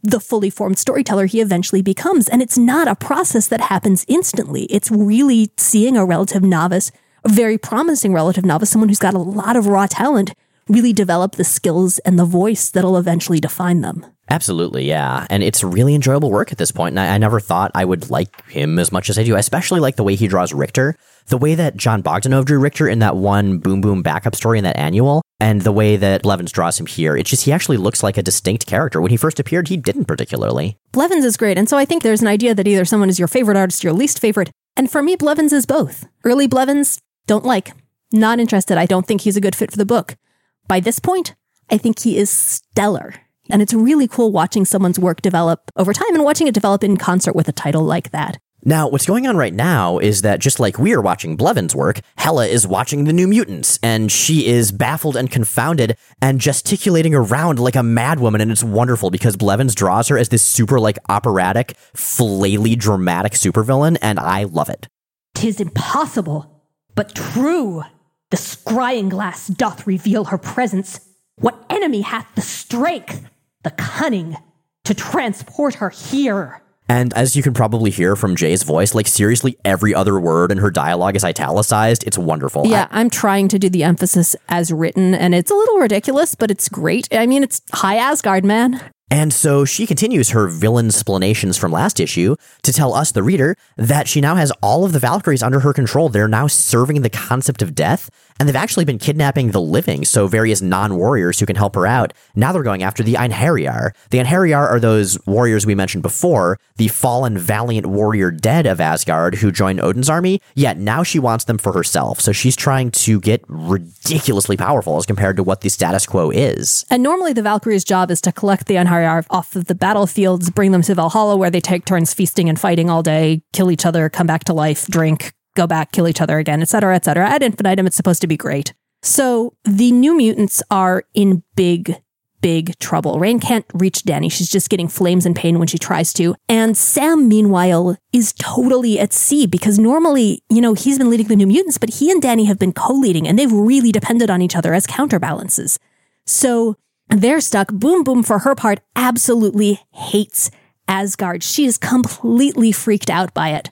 the fully formed storyteller he eventually becomes. And it's not a process that happens instantly. It's really seeing a relative novice, a very promising relative novice, someone who's got a lot of raw talent, really develop the skills and the voice that'll eventually define them. Absolutely, yeah. And it's really enjoyable work at this point. And I, I never thought I would like him as much as I do. I especially like the way he draws Richter. The way that Jon Bogdanove drew Richter in that one Boom Boom backup story in that annual, and the way that Blevins draws him here, it's just he actually looks like a distinct character. When he first appeared, he didn't particularly. Blevins is great. And so I think there's an idea that either someone is your favorite artist or your least favorite. And for me, Blevins is both. Early Blevins, don't like. Not interested. I don't think he's a good fit for the book. By this point, I think he is stellar. And it's really cool watching someone's work develop over time and watching it develop in concert with a title like that. Now, what's going on right now is that just like we are watching Blevins' work, Hela is watching the New Mutants, and she is baffled and confounded and gesticulating around like a madwoman, and it's wonderful because Blevins draws her as this super like operatic, flaily dramatic supervillain, and I love it. Tis impossible, but true. The scrying glass doth reveal her presence. What enemy hath the strength, the cunning, to transport her here. And as you can probably hear from Jay's voice, like seriously, every other word in her dialogue is italicized. It's wonderful. Yeah, I'm trying to do the emphasis as written, and it's a little ridiculous, but it's great. I mean, it's high Asgard, man. And so she continues her villain explanations from last issue to tell us, the reader, that she now has all of the Valkyries under her control. They're now serving the concept of death, and they've actually been kidnapping the living, so various non warriors who can help her out. Now they're going after the Einherjar. The Einherjar are those warriors we mentioned before, the fallen valiant warrior dead of Asgard who joined Odin's army. Yet now she wants them for herself, so she's trying to get ridiculously powerful as compared to what the status quo is. And normally the Valkyries' job is to collect the Einherjar off of the battlefields, bring them to Valhalla, where they take turns feasting and fighting all day, kill each other, come back to life, drink, go back, kill each other again, etc., etc. Ad infinitum, it's supposed to be great. So the new mutants are in big, big trouble. Rahne can't reach Danny. She's just getting flames and pain when she tries to. And Sam, meanwhile, is totally at sea because normally, you know, he's been leading the new mutants, but he and Danny have been co-leading and they've really depended on each other as counterbalances. So they're stuck. Boom Boom, for her part, absolutely hates Asgard. She is completely freaked out by it.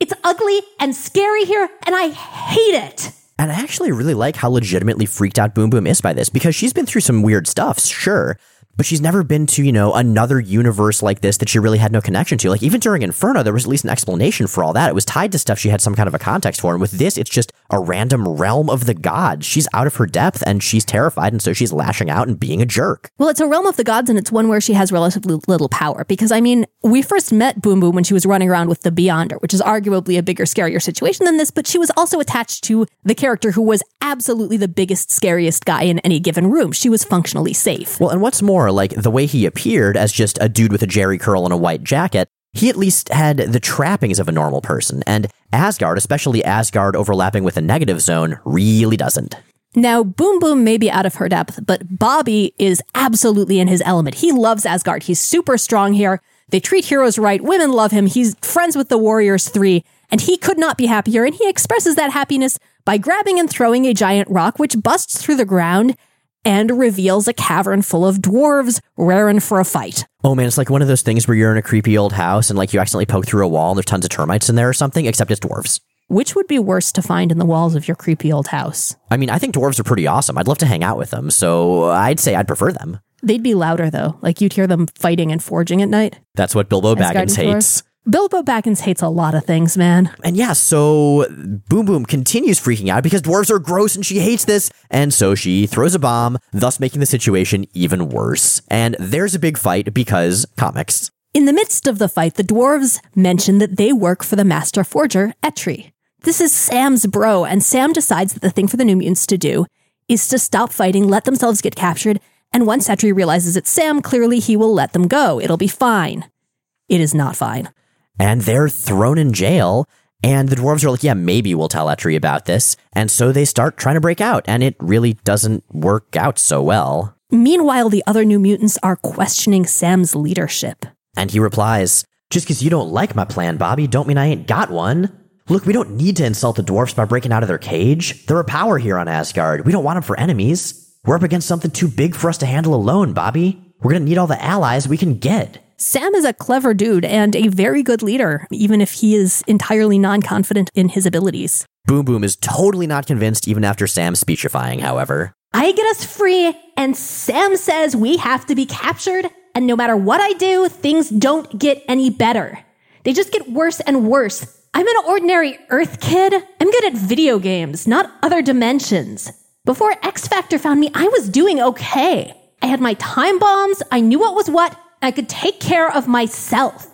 It's ugly and scary here, and I hate it. And I actually really like how legitimately freaked out Boom Boom is by this because she's been through some weird stuff, sure. But she's never been to, you know, another universe like this that she really had no connection to. Like, even during Inferno, there was at least an explanation for all that. It was tied to stuff she had some kind of a context for. And with this, it's just a random realm of the gods. She's out of her depth and she's terrified. And so she's lashing out and being a jerk. Well, it's a realm of the gods, and it's one where she has relatively little power. Because, I mean, we first met Boom Boom when she was running around with the Beyonder, which is arguably a bigger, scarier situation than this, but she was also attached to the character who was absolutely the biggest, scariest guy in any given room. She was functionally safe. Well, and what's more, like the way he appeared as just a dude with a jerry curl and a white jacket, he at least had the trappings of a normal person. And Asgard, especially Asgard overlapping with a negative zone, really doesn't. Now, Boom Boom may be out of her depth, but Bobby is absolutely in his element. He loves Asgard. He's super strong here. They treat heroes right. Women love him. He's friends with the Warriors Three, and he could not be happier. And he expresses that happiness by grabbing and throwing a giant rock, which busts through the ground and reveals a cavern full of dwarves raring for a fight. Oh man, it's like one of those things where you're in a creepy old house and like you accidentally poke through a wall and there's tons of termites in there or something, except it's dwarves. Which would be worse to find in the walls of your creepy old house? I mean, I think dwarves are pretty awesome. I'd love to hang out with them, so I'd say I'd prefer them. They'd be louder though. Like you'd hear them fighting and forging at night. That's what Bilbo Baggins hates. Bilbo Baggins hates a lot of things, man. And yeah, so Boom Boom continues freaking out because dwarves are gross and she hates this. And so she throws a bomb, thus making the situation even worse. And there's a big fight because comics. In the midst of the fight, the dwarves mention that they work for the master forger, Eitri. This is Sam's bro, and Sam decides that the thing for the New Mutants to do is to stop fighting, let themselves get captured, and once Eitri realizes it's Sam, clearly he will let them go. It'll be fine. It is not fine. And they're thrown in jail. And the dwarves are like, yeah, maybe we'll tell Eitri about this. And so they start trying to break out, and it really doesn't work out so well. Meanwhile, the other New Mutants are questioning Sam's leadership. And he replies, Just because you don't like my plan, Bobby, don't mean I ain't got one. Look, we don't need to insult the dwarfs by breaking out of their cage. They're a power here on Asgard. We don't want them for enemies. We're up against something too big for us to handle alone, Bobby. We're gonna need all the allies we can get. Sam is a clever dude and a very good leader, even if he is entirely non confident in his abilities. Boom Boom is totally not convinced even after Sam's speechifying, however. I get us free, and Sam says we have to be captured, and no matter what I do, things don't get any better. They just get worse and worse. I'm an ordinary Earth kid. I'm good at video games, not other dimensions. Before X Factor found me, I was doing okay. I had my time bombs, I knew what was what, and I could take care of myself.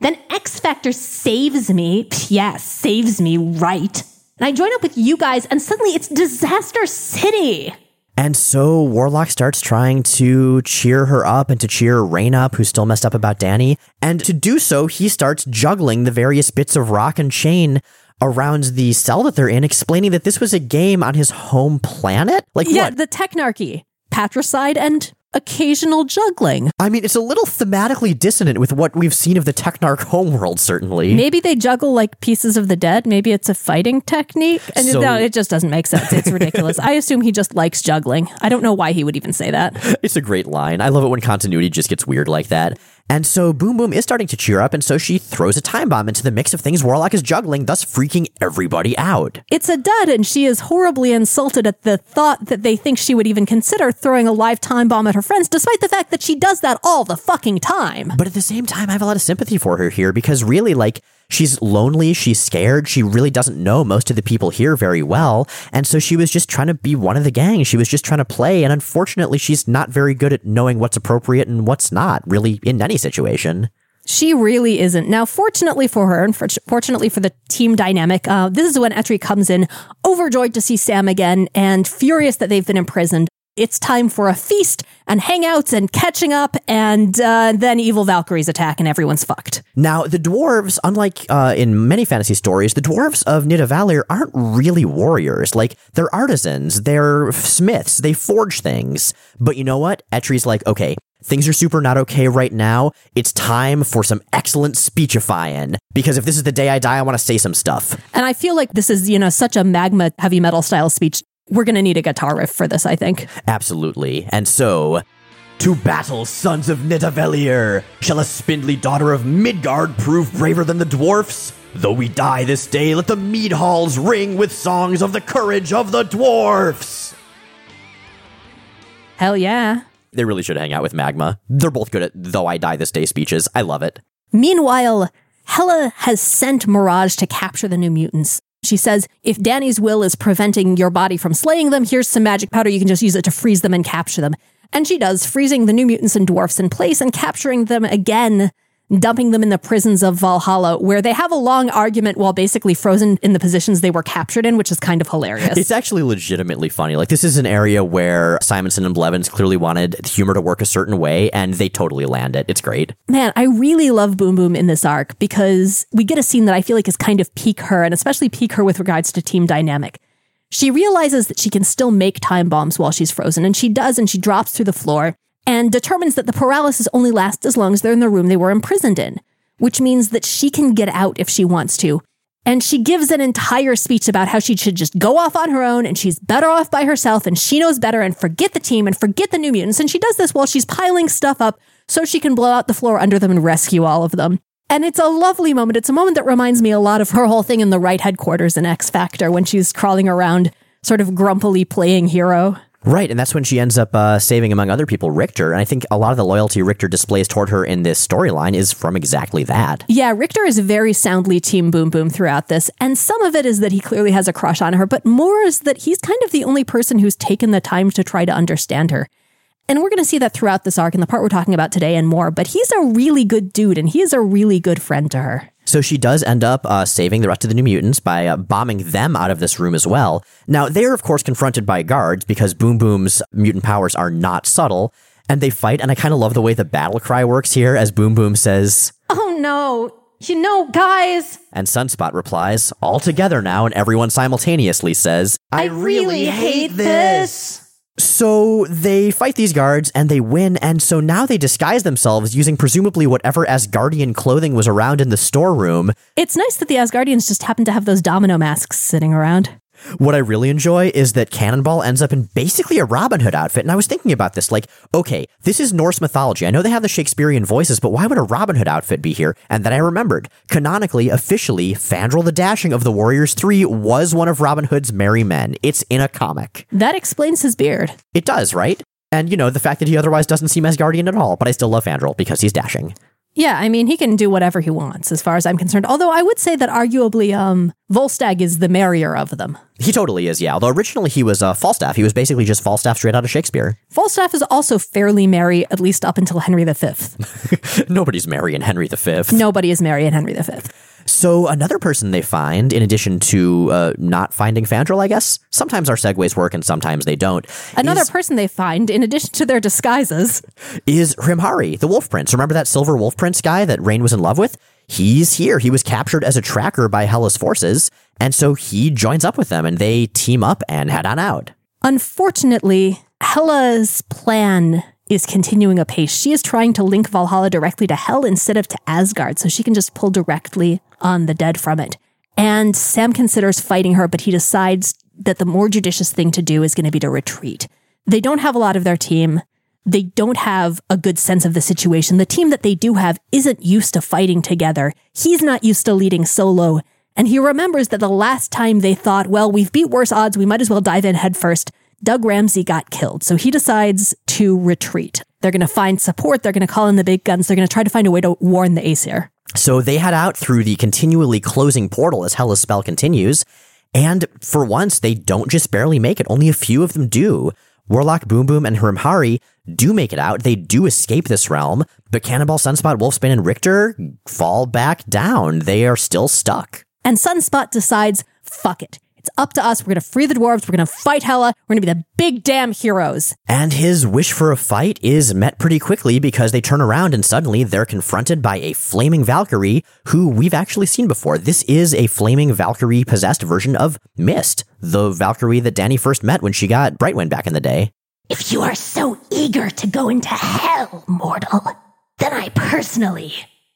Then X Factor saves me. Yes, saves me right. And I join up with you guys, and suddenly it's Disaster City. And so Warlock starts trying to cheer her up and to cheer Rahne up, who's still messed up about Danny. And to do so, he starts juggling the various bits of rock and chain around the cell that they're in, explaining that this was a game on his home planet. Like Yeah, what? the Technarchy, patricide, and occasional juggling. I mean, it's a little thematically dissonant with what we've seen of the Technarch homeworld, certainly. Maybe they juggle like pieces of the dead. Maybe it's a fighting technique. And So- no, it just doesn't make sense. It's ridiculous. I assume he just likes juggling. I don't know why he would even say that. It's a great line. I love it when continuity just gets weird like that. And so Boom Boom is starting to cheer up, and so she throws a time bomb into the mix of things Warlock is juggling, thus freaking everybody out. It's a dud, and she is horribly insulted at the thought that they think she would even consider throwing a live time bomb at her friends, despite the fact that she does that all the fucking time. But at the same time, I have a lot of sympathy for her here because really, like, she's lonely, she's scared, she really doesn't know most of the people here very well. And so she was just trying to be one of the gang. She was just trying to play. And unfortunately, she's not very good at knowing what's appropriate and what's not, really, in any situation. She really isn't. Now, fortunately for her, and for, fortunately for the team dynamic, uh, this is when Eitri comes in, overjoyed to see Sam again and furious that they've been imprisoned. It's time for a feast and hangouts and catching up, and uh, then evil Valkyries attack and everyone's fucked. Now, the dwarves, unlike uh, in many fantasy stories, the dwarves of Nidavellir aren't really warriors. Like, they're artisans, they're smiths, they forge things. But you know what? Eitri's like, okay, things are super not okay right now. It's time for some excellent speechifying. Because if this is the day I die, I want to say some stuff. And I feel like this is, you know, such a magma heavy metal style speech. We're going to need a guitar riff for this, I think. Absolutely. And so, to battle, sons of Nidavellir! Shall a spindly daughter of Midgard prove braver than the dwarfs? Though we die this day, let the mead halls ring with songs of the courage of the dwarfs! Hell yeah. They really should hang out with Magma. They're both good at though I die this day speeches. I love it. Meanwhile, Hela has sent Mirage to capture the new mutants. She says, if Danny's will is preventing your body from slaying them, here's some magic powder. You can just use it to freeze them and capture them. And she does, freezing the new mutants and dwarfs in place and capturing them again, dumping them in the prisons of Valhalla, where they have a long argument while basically frozen in the positions they were captured in, which is kind of hilarious. It's actually legitimately funny. Like, this is an area where Simonson and Blevins clearly wanted humor to work a certain way, and they totally land it. It's great. Man, I really love Boom Boom in this arc because we get a scene that I feel like is kind of peak her, and especially peak her with regards to team dynamic. She realizes that she can still make time bombs while she's frozen, and she does, and she drops through the floor and determines that the paralysis only lasts as long as they're in the room they were imprisoned in, which means that she can get out if she wants to. And she gives an entire speech about how she should just go off on her own and she's better off by herself and she knows better and forget the team and forget the new mutants. And she does this while she's piling stuff up so she can blow out the floor under them and rescue all of them. And it's a lovely moment. It's a moment that reminds me a lot of her whole thing in the right headquarters in X Factor when she's crawling around, sort of grumpily playing hero. Right, and that's when she ends up uh, saving, among other people, Richter. And I think a lot of the loyalty Richter displays toward her in this storyline is from exactly that. Yeah, Richter is very soundly Team Boom Boom throughout this. And some of it is that he clearly has a crush on her, but more is that he's kind of the only person who's taken the time to try to understand her. And we're going to see that throughout this arc and the part we're talking about today and more. But he's a really good dude and he is a really good friend to her. So she does end up uh, saving the rest of the New Mutants by uh, bombing them out of this room as well. Now, they are, of course, confronted by guards because Boom Boom's mutant powers are not subtle, and they fight. And I kind of love the way the battle cry works here as Boom Boom says, Oh no. You know, guys, and Sunspot replies, all together now, and everyone simultaneously says, I really hate this. So they fight these guards and they win, and so now they disguise themselves using presumably whatever Asgardian clothing was around in the storeroom. It's nice that the Asgardians just happen to have those domino masks sitting around. What I really enjoy is that Cannonball ends up in basically a Robin Hood outfit. And I was thinking about this like, okay, this is Norse mythology. I know they have the Shakespearean voices, but why would a Robin Hood outfit be here? And then I remembered, canonically, officially, Fandral the Dashing of the Warriors 3 was one of Robin Hood's merry men. It's in a comic. That explains his beard. It does, right? And, you know, the fact that he otherwise doesn't seem Asgardian at all, but I still love Fandral because he's dashing. Yeah, I mean, he can do whatever he wants as far as I'm concerned. Although I would say that arguably, um, Volstagg is the merrier of them. He totally is, yeah. Although originally he was uh, Falstaff. He was basically just Falstaff straight out of Shakespeare. Falstaff is also fairly merry, at least up until Henry V. Nobody's merry in Henry V. Nobody is merry in Henry V. So another person they find, in addition to uh, not finding Fandral, I guess, sometimes our segues work and sometimes they don't. Another is, person they find, in addition to their disguises, is Hrimhari, the Wolf Prince. Remember that silver Wolf Prince guy that Rahne was in love with? He's here. He was captured as a tracker by Hela's forces, and so he joins up with them and they team up and head on out. Unfortunately, Hela's plan is continuing apace. She is trying to link Valhalla directly to Hell instead of to Asgard, so she can just pull directly on the dead from it. And Sam considers fighting her, but he decides that the more judicious thing to do is going to be to retreat. They don't have a lot of their team. They don't have a good sense of the situation. The team that they do have isn't used to fighting together. He's not used to leading solo. And he remembers that the last time they thought, well, we've beat worse odds, we might as well dive in headfirst. Doug Ramsey got killed. So he decides to retreat. They're going to find support. They're going to call in the big guns. They're going to try to find a way to warn the Aesir. So they head out through the continually closing portal as Hela's spell continues. And for once, they don't just barely make it. Only a few of them do. Warlock, Boom Boom, and Hrimhari do make it out. They do escape this realm, but Cannonball, Sunspot, Wolfsbane, and Richter fall back down. They are still stuck. And Sunspot decides, fuck it. It's up to us. We're going to free the dwarves. We're going to fight Hela. We're going to be the big damn heroes. And his wish for a fight is met pretty quickly because they turn around and suddenly they're confronted by a flaming Valkyrie who we've actually seen before. This is a flaming Valkyrie possessed version of Mist, the Valkyrie that Danny first met when she got Brightwind back in the day. If you are so eager to go into hell, mortal, then I personally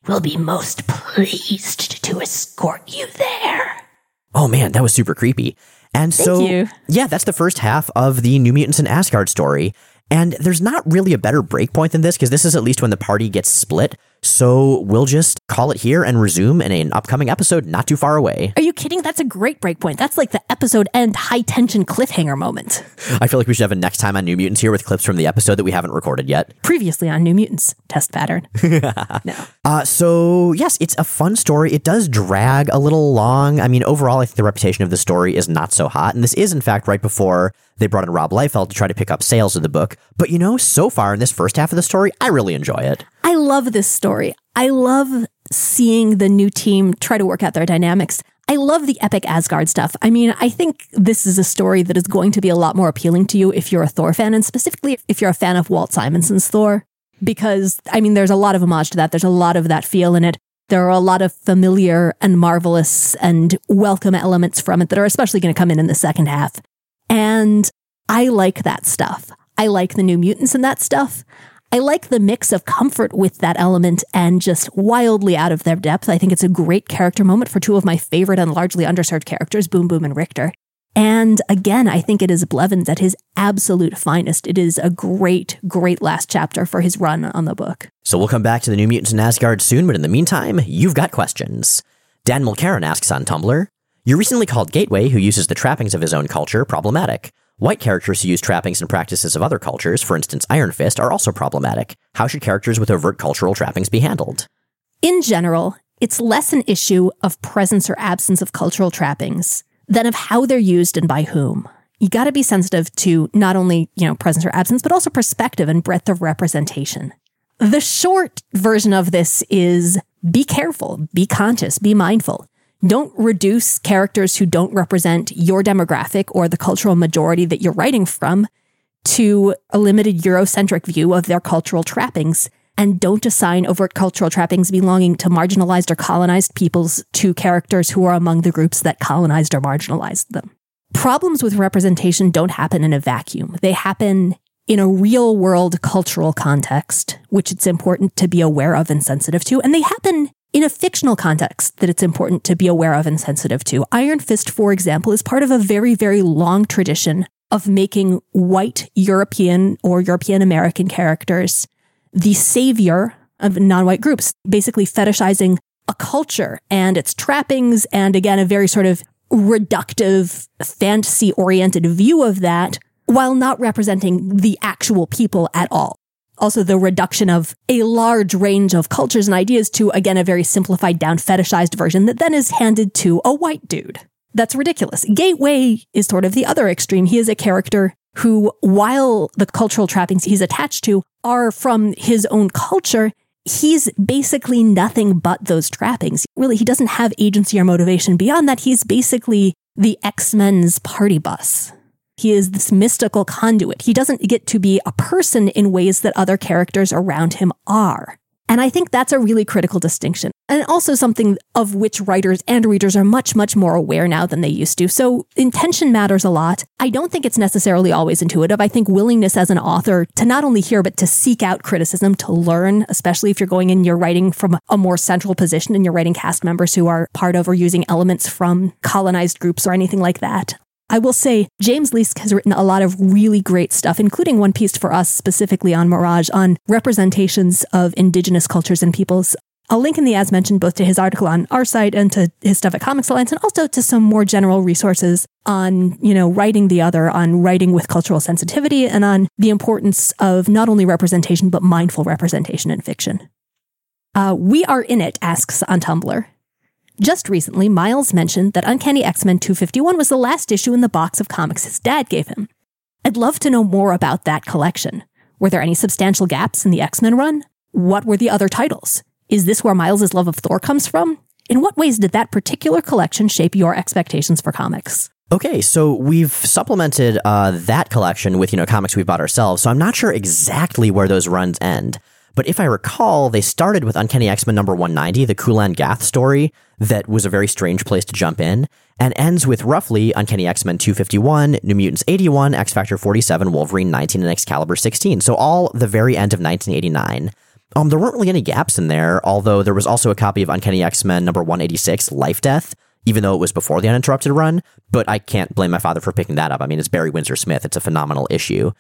will be most pleased to escort you there. Oh man, that was super creepy. And so, yeah, that's the first half of the New Mutants and Asgard story. And there's not really a better breakpoint than this because this is at least when the party gets split. So we'll just call it here and resume in an upcoming episode not too far away. Are you kidding? That's a great breakpoint. That's like the episode end high tension cliffhanger moment. I feel like we should have a next time on New Mutants here with clips from the episode that we haven't recorded yet. Previously on New Mutants test pattern. no. Uh, so yes, it's a fun story. It does drag a little long. I mean, overall, I think the reputation of the story is not so hot, and this is in fact right before they brought in Rob Liefeld to try to pick up sales of the book. But you know, so far in this first half of the story, I really enjoy it. I love this story. I love seeing the new team try to work out their dynamics. I love the epic Asgard stuff. I mean, I think this is a story that is going to be a lot more appealing to you if you're a Thor fan, and specifically if you're a fan of Walt Simonson's Thor. Because, I mean, there's a lot of homage to that. There's a lot of that feel in it. There are a lot of familiar and marvelous and welcome elements from it that are especially going to come in in the second half. And I like that stuff. I like the new mutants and that stuff. I like the mix of comfort with that element and just wildly out of their depth. I think it's a great character moment for two of my favorite and largely underserved characters, Boom Boom and Richter. And again, I think it is Blevins at his absolute finest. It is a great, great last chapter for his run on the book. So we'll come back to the New Mutants in Asgard soon, but in the meantime, you've got questions. Dan Mulcairn asks on Tumblr, You recently called Gateway, who uses the trappings of his own culture, problematic. White characters who use trappings and practices of other cultures, for instance Iron Fist, are also problematic. How should characters with overt cultural trappings be handled? In general, it's less an issue of presence or absence of cultural trappings than of how they're used and by whom. You got to be sensitive to not only, you know, presence or absence, but also perspective and breadth of representation. The short version of this is be careful, be conscious, be mindful. Don't reduce characters who don't represent your demographic or the cultural majority that you're writing from to a limited Eurocentric view of their cultural trappings. And don't assign overt cultural trappings belonging to marginalized or colonized peoples to characters who are among the groups that colonized or marginalized them. Problems with representation don't happen in a vacuum. They happen in a real world cultural context, which it's important to be aware of and sensitive to. And they happen in a fictional context that it's important to be aware of and sensitive to. Iron Fist, for example, is part of a very, very long tradition of making white European or European American characters the savior of non white groups, basically fetishizing a culture and its trappings, and again, a very sort of reductive, fantasy oriented view of that, while not representing the actual people at all also the reduction of a large range of cultures and ideas to, again, a very simplified down fetishized version that then is handed to a white dude. That's ridiculous. Gateway is sort of the other extreme. He is a character who, while the cultural trappings he's attached to are from his own culture, he's basically nothing but those trappings. Really, he doesn't have agency or motivation beyond that. He's basically the X-Men's party bus. He is this mystical conduit. He doesn't get to be a person in ways that other characters around him are. And I think that's a really critical distinction. And also something of which writers and readers are much, much more aware now than they used to. So intention matters a lot. I don't think it's necessarily always intuitive. I think willingness as an author to not only hear, but to seek out criticism, to learn, especially if you're going in, you're writing from a more central position and you're writing cast members who are part of or using elements from colonized groups or anything like that. I will say James Leask has written a lot of really great stuff, including one piece for us specifically on Mirage on representations of indigenous cultures and peoples. I'll link in the as mentioned both to his article on our site and to his stuff at Comics Alliance and also to some more general resources on, you know, writing the other, on writing with cultural sensitivity and on the importance of not only representation, but mindful representation in fiction. Uh, we are in it asks on Tumblr. Just recently, Miles mentioned that Uncanny X Men 251 was the last issue in the box of comics his dad gave him. I'd love to know more about that collection. Were there any substantial gaps in the X Men run? What were the other titles? Is this where Miles's love of Thor comes from? In what ways did that particular collection shape your expectations for comics? Okay, so we've supplemented uh, that collection with you know comics we bought ourselves, so I'm not sure exactly where those runs end. But if I recall, they started with Uncanny X Men number 190, the Kulan Gath story, that was a very strange place to jump in, and ends with roughly Uncanny X Men 251, New Mutants 81, X Factor 47, Wolverine 19, and Excalibur 16. So all the very end of 1989. Um, there weren't really any gaps in there, although there was also a copy of Uncanny X Men number 186, Life Death, even though it was before the uninterrupted run. But I can't blame my father for picking that up. I mean, it's Barry Windsor Smith. It's a phenomenal issue.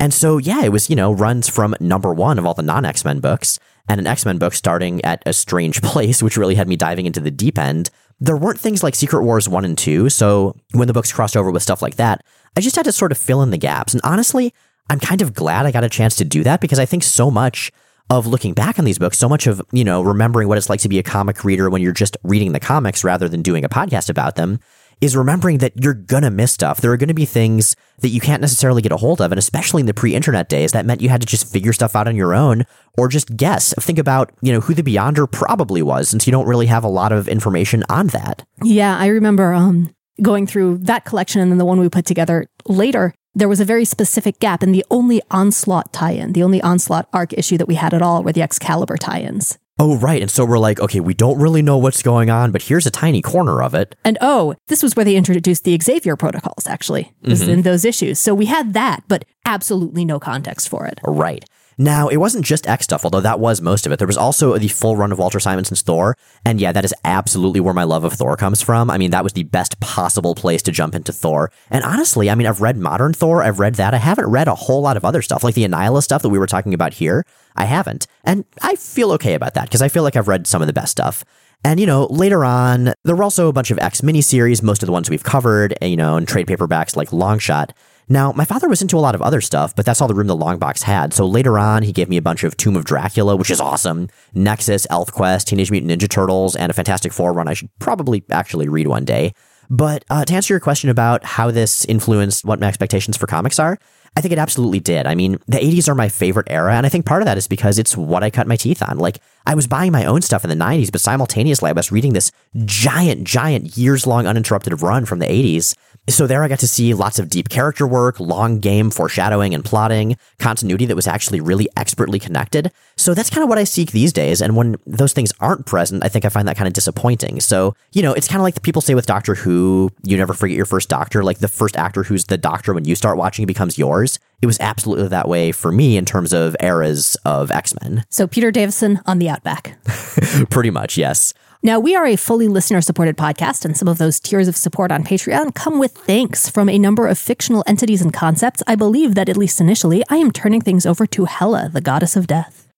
And so, yeah, it was, you know, runs from number one of all the non X Men books and an X Men book starting at a strange place, which really had me diving into the deep end. There weren't things like Secret Wars 1 and 2. So when the books crossed over with stuff like that, I just had to sort of fill in the gaps. And honestly, I'm kind of glad I got a chance to do that because I think so much of looking back on these books, so much of, you know, remembering what it's like to be a comic reader when you're just reading the comics rather than doing a podcast about them is remembering that you're gonna miss stuff. There are gonna be things that you can't necessarily get a hold of. And especially in the pre internet days, that meant you had to just figure stuff out on your own or just guess. Think about, you know, who the Beyonder probably was since you don't really have a lot of information on that. Yeah, I remember um, going through that collection and then the one we put together later. There was a very specific gap, and the only Onslaught tie in, the only Onslaught arc issue that we had at all were the Excalibur tie ins. Oh, right. And so we're like, okay, we don't really know what's going on, but here's a tiny corner of it. And oh, this was where they introduced the Xavier protocols, actually, was Mm-hmm. in those issues. So we had that, but absolutely no context for it. Right. Now, it wasn't just X stuff, although that was most of it. There was also the full run of Walter Simonson's Thor. And yeah, that is absolutely where my love of Thor comes from. I mean, that was the best possible place to jump into Thor. And honestly, I mean, I've read modern Thor, I've read that. I haven't read a whole lot of other stuff, like the Annihilus stuff that we were talking about here. I haven't. And I feel okay about that because I feel like I've read some of the best stuff. And, you know, later on, there were also a bunch of X miniseries, most of the ones we've covered, you know, and trade paperbacks like Longshot. Now, my father was into a lot of other stuff, but that's all the room the long box had. So later on, he gave me a bunch of Tomb of Dracula, which is awesome, Nexus, ElfQuest, Teenage Mutant Ninja Turtles, and a Fantastic Four run I should probably actually read one day. But uh, to answer your question about how this influenced what my expectations for comics are, I think it absolutely did. I mean, the 80s are my favorite era, and I think part of that is because it's what I cut my teeth on. Like, I was buying my own stuff in the 90s, but simultaneously, I was reading this giant, giant, years long uninterrupted run from the 80s. So there I got to see lots of deep character work, long game foreshadowing and plotting, continuity that was actually really expertly connected. So that's kind of what I seek these days. And when those things aren't present, I think I find that kind of disappointing. So, you know, it's kind of like the people say with Doctor Who, you never forget your first doctor. Like the first actor who's the doctor when you start watching becomes yours. It was absolutely that way for me in terms of eras of X Men. So Peter Davison on the Outback. Pretty much, yes. Now, we are a fully listener supported podcast, and some of those tiers of support on Patreon come with thanks from a number of fictional entities and concepts. I believe that, at least initially, I am turning things over to Hela, the goddess of death.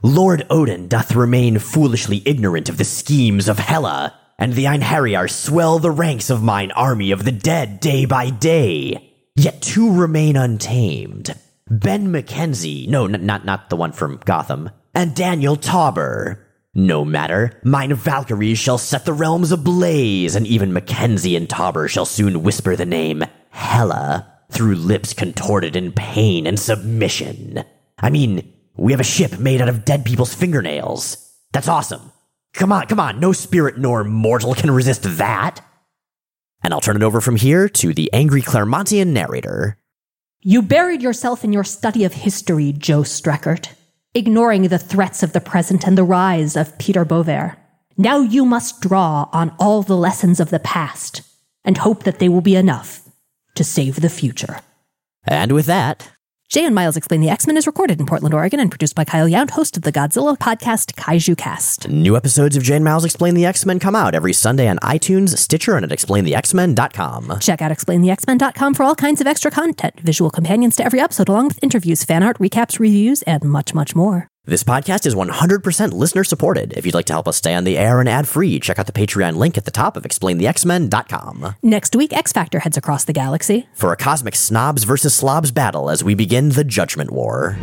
Lord Odin doth remain foolishly ignorant of the schemes of Hela, and the Einherjar swell the ranks of mine army of the dead day by day. Yet two remain untamed. Ben Mackenzie, no, n- not not the one from Gotham, and Daniel Tauber. No matter, mine Valkyries shall set the realms ablaze, and even Mackenzie and Tauber shall soon whisper the name Hela through lips contorted in pain and submission. I mean, we have a ship made out of dead people's fingernails. That's awesome. Come on, come on, no spirit nor mortal can resist that. And I'll turn it over from here to the angry Claremontian narrator. You buried yourself in your study of history, Joe Streckert, ignoring the threats of the present and the rise of Peter Bover. Now you must draw on all the lessons of the past and hope that they will be enough to save the future. And with that, Jay and Miles Explain the X Men is recorded in Portland, Oregon, and produced by Kyle Yount, host of the Godzilla podcast Kaiju Cast. New episodes of Jay and Miles Explain the X-Men come out every Sunday on iTunes, Stitcher, and at explainthexmen.com. Check out explainthexmen.com for all kinds of extra content, visual companions to every episode, along with interviews, fan art, recaps, reviews, and much, much more. This podcast is 100% listener supported. If you'd like to help us stay on the air and ad free, check out the Patreon link at the top of explainthexmen.com. Next week, X Factor heads across the galaxy. For a cosmic snobs versus slobs battle as we begin the Judgment War.